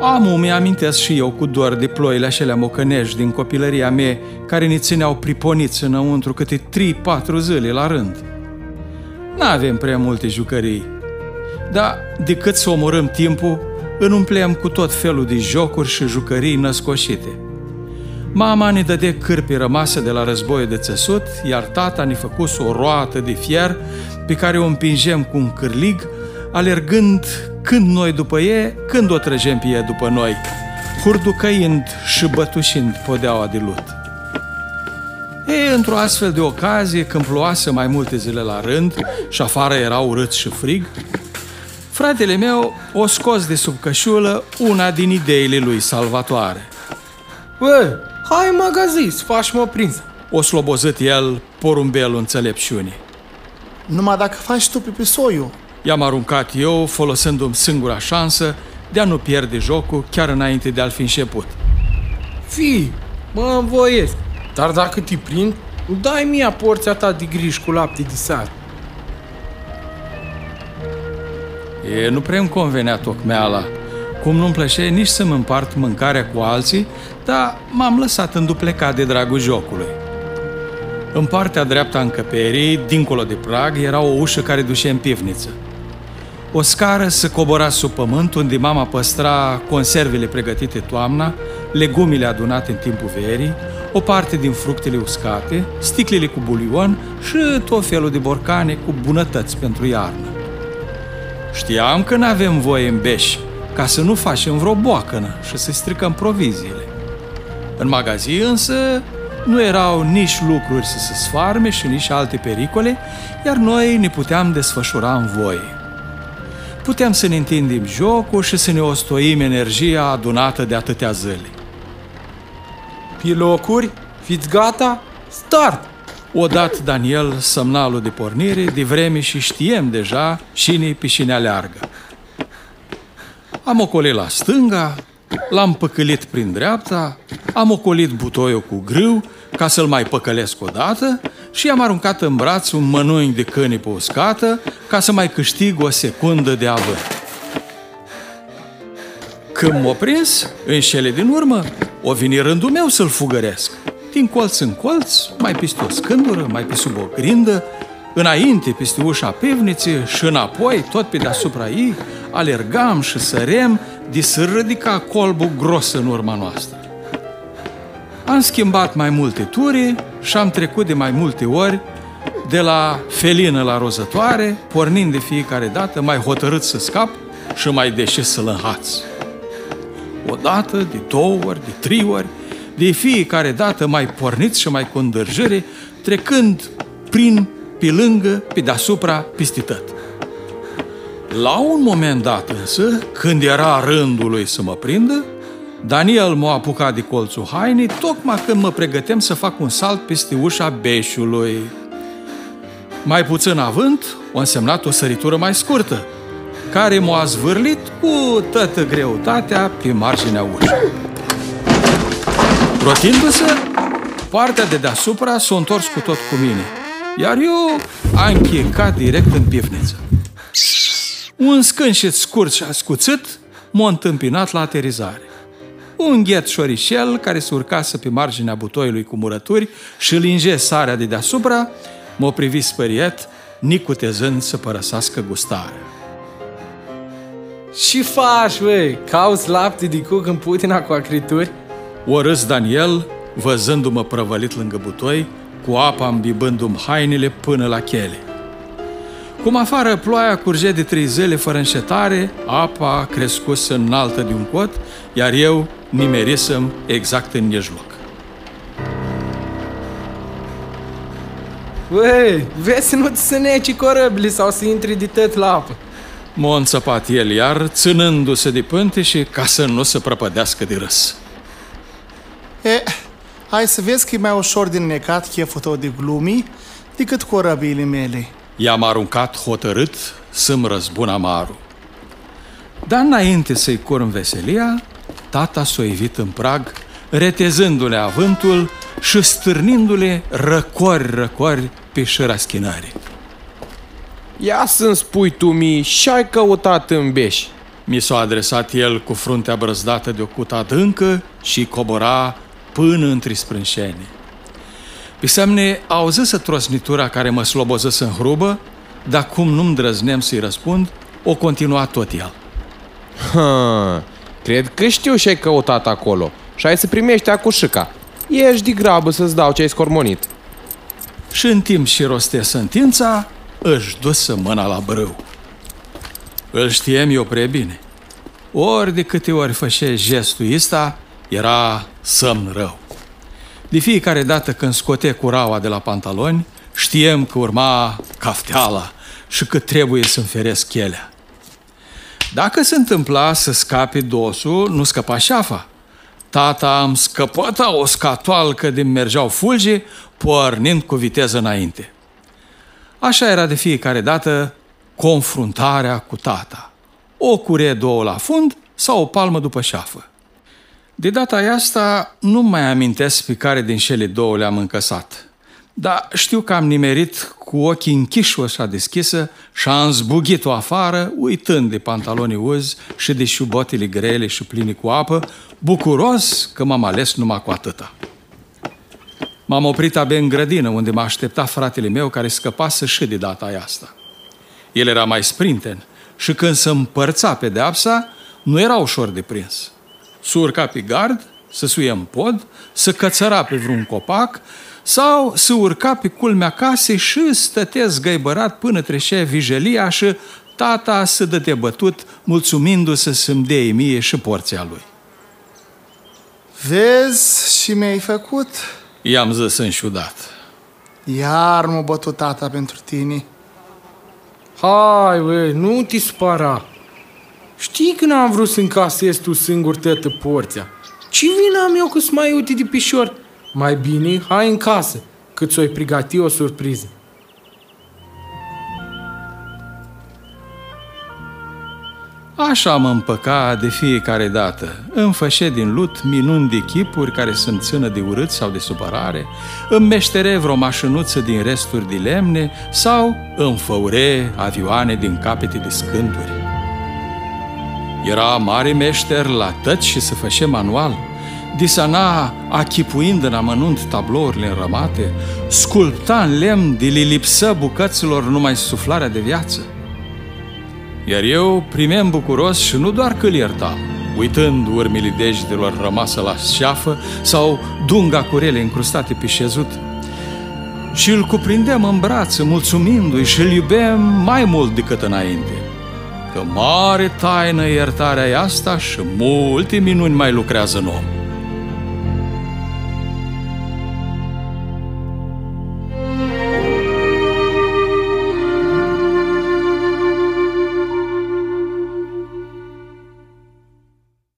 Amu mi-amintesc și eu cu dor de ploile acelea mocănești din copilăria mea care ne țineau priponiți înăuntru câte 3-4 zile la rând. N-avem prea multe jucării, dar decât să omorâm timpul, îl umplem cu tot felul de jocuri și jucării născoșite. Mama ne dădea cârpi rămase de la războiul de țesut, iar tata ne făcuse o roată de fier pe care o împingem cu un cârlig, alergând când noi după ei, când o trăgem pe ei după noi, hurducăind și bătușind podeaua de lut. Ei, într-o astfel de ocazie, când ploase mai multe zile la rând și afară era urât și frig, fratele meu o scos de sub cășulă una din ideile lui salvatoare. Bă, hai în magazin să faci mă prins. O slobozit el porumbelul înțelepciunii. Numai dacă faci tu pipisoiul. I-am aruncat eu, folosindu-mi singura șansă de a nu pierde jocul chiar înainte de a-l fi început. Fii, mă învoiesc. Dar dacă te prind, dai mie porția ta de griș cu lapte de sat. E, nu prea îmi convenea tocmeala. Cum nu-mi plăcea nici să-mi împart mâncarea cu alții, dar m-am lăsat înduplecat de dragul jocului. În partea dreaptă a încăperii, dincolo de prag, era o ușă care ducea în pivniță. O scară se cobora sub pământ, unde mama păstra conservele pregătite toamna, legumile adunate în timpul verii, o parte din fructele uscate, sticlele cu bulion și tot felul de borcane cu bunătăți pentru iarnă. Știam că nu avem voie în beș, ca să nu facem vreo boacănă și să stricăm proviziile. În magazin însă nu erau nici lucruri să se sfarme și nici alte pericole, iar noi ne puteam desfășura în voie. Puteam să ne întindem jocul și să ne ostoim energia adunată de atâtea zile. Pilocuri, fiți gata? Start! O dat Daniel semnalul de pornire de vreme și știem deja cine pe cine aleargă. Am ocolit la stânga, l-am păcălit prin dreapta, am ocolit butoiul cu grâu ca să-l mai păcălesc o dată și i-am aruncat în braț un mănânc de căni pe uscată ca să mai câștig o secundă de avânt. Când m-a prins, în cele din urmă, o veni rândul meu să-l fugăresc. Din colț în colț, mai peste o scândură, mai pe sub o grindă, înainte peste ușa pivniței și înapoi, tot pe deasupra ei, alergam și sărem, de să ridica colbul gros în urma noastră. Am schimbat mai multe turi și am trecut de mai multe ori de la felină la rozătoare, pornind de fiecare dată mai hotărât să scap și mai deșis să-l înhaț. O dată, de două ori, de trei ori, de fiecare dată mai pornit și mai cu îndârjire, trecând prin, pe lângă, pe deasupra, peste tot. La un moment dat însă, când era rândul lui să mă prindă, Daniel m-a apucat de colțul hainei, tocmai când mă pregăteam să fac un salt peste ușa beșului. Mai puțin avânt, o însemnat o săritură mai scurtă, care m-a zvârlit cu toată greutatea pe marginea ușii. Rotindu-se, partea de deasupra s-a întors cu tot cu mine, iar eu am închecat direct în pivniță. Un scânșet scurt și ascuțit m-a întâmpinat la aterizare. Un ghet șorișel care se urcase pe marginea butoiului cu murături și linge sarea de deasupra, m-a privit spăriet, nicutezând să părăsească gustarea. Și faci, băi? Cauți lapte de cuc în putina cu acrituri? O râs Daniel, văzându-mă prăvălit lângă butoi, cu apa îmbibându-mi hainele până la chele. Cum afară ploaia curge de trei zile fără înșetare, apa crescuse înaltă de un cot, iar eu nimerisem exact în mijloc. Băi, vezi să nu ți se neci corăbili sau să intri de tot la apă. M-a înțăpat el iar, ținându-se de pânte și ca să nu se prăpădească de râs. E, hai să vezi că e mai ușor din necat cheful tău de glumi decât corăbiile mele. I-am aruncat hotărât să-mi răzbun amarul. Dar înainte să-i curm veselia, tata s-o evit în prag, retezându-le avântul și stârnindu-le răcori, răcori pe șăra schinării. Ia să-mi spui tu mi și ai căutat în beș. Mi s-a adresat el cu fruntea brăzdată de o cută adâncă și cobora până între sprânșeni. Pe semne auzise trosnitura care mă sloboză în hrubă, dar cum nu-mi drăzneam să-i răspund, o continua tot el. Ha, cred că știu ce ai căutat acolo și ai să primești acușica. Ești de grabă să-ți dau ce ai scormonit. Și în timp și roste sentința, își dusă mâna la brâu. Îl știem eu prea bine. Ori de câte ori fășe gestul ăsta, era somn rău. De fiecare dată când scote curaua de la pantaloni, știem că urma cafteala și că trebuie să înferesc chelea. Dacă se întâmpla să scape dosul, nu scăpa șafa. Tata îmi scăpăta o scatoalcă din mergeau fulgi, pornind cu viteză înainte. Așa era de fiecare dată confruntarea cu tata. O curie două la fund sau o palmă după șafă. De data asta nu mai amintesc pe care din cele două le-am încăsat. Dar știu că am nimerit cu ochii închiși așa deschisă și am zbugit-o afară, uitând de pantalonii uzi și de șubotele grele și pline cu apă, bucuros că m-am ales numai cu atâta. M-am oprit abia în grădină, unde m-a așteptat fratele meu care scăpase și de data asta. El era mai sprinten și când se împărța pedeapsa, nu era ușor de prins. Să urca pe gard, să suie în pod, să cățăra pe vreun copac sau să urca pe culmea casei și stătea zgăibărat până trecea vijelia și tata să dă bătut, mulțumindu-se să-mi dea mie și porția lui. Vezi și mi-ai făcut? I-am zis înșudat. Iar m-a bătut tata pentru tine. Hai, băi, nu te spara. Știi că n-am vrut să încasezi tu singur tătă porția. Ce vină am eu că sunt mai uite de pișor? Mai bine, hai în casă, cât ți-o-i pregăti o surpriză. Așa mă împăca de fiecare dată. Îmi fășe din lut minuni de chipuri care sunt țână de urât sau de supărare, îmi meștere vreo mașinuță din resturi de lemne sau îmi făure avioane din capete de scânturi. Era mare meșter la tăți și să fășe manual, disana achipuind în amănunt tablourile înrămate, sculpta în lemn de li lipsă bucăților numai suflarea de viață. Iar eu primeam bucuros și nu doar că îl iertam, uitând urmile degetelor rămasă la șeafă sau dunga cu rele încrustate pe șezut. Și îl cuprindem în brațe, mulțumindu-i și îl iubem mai mult decât înainte. Că mare taină iertarea e asta și multe minuni mai lucrează în om.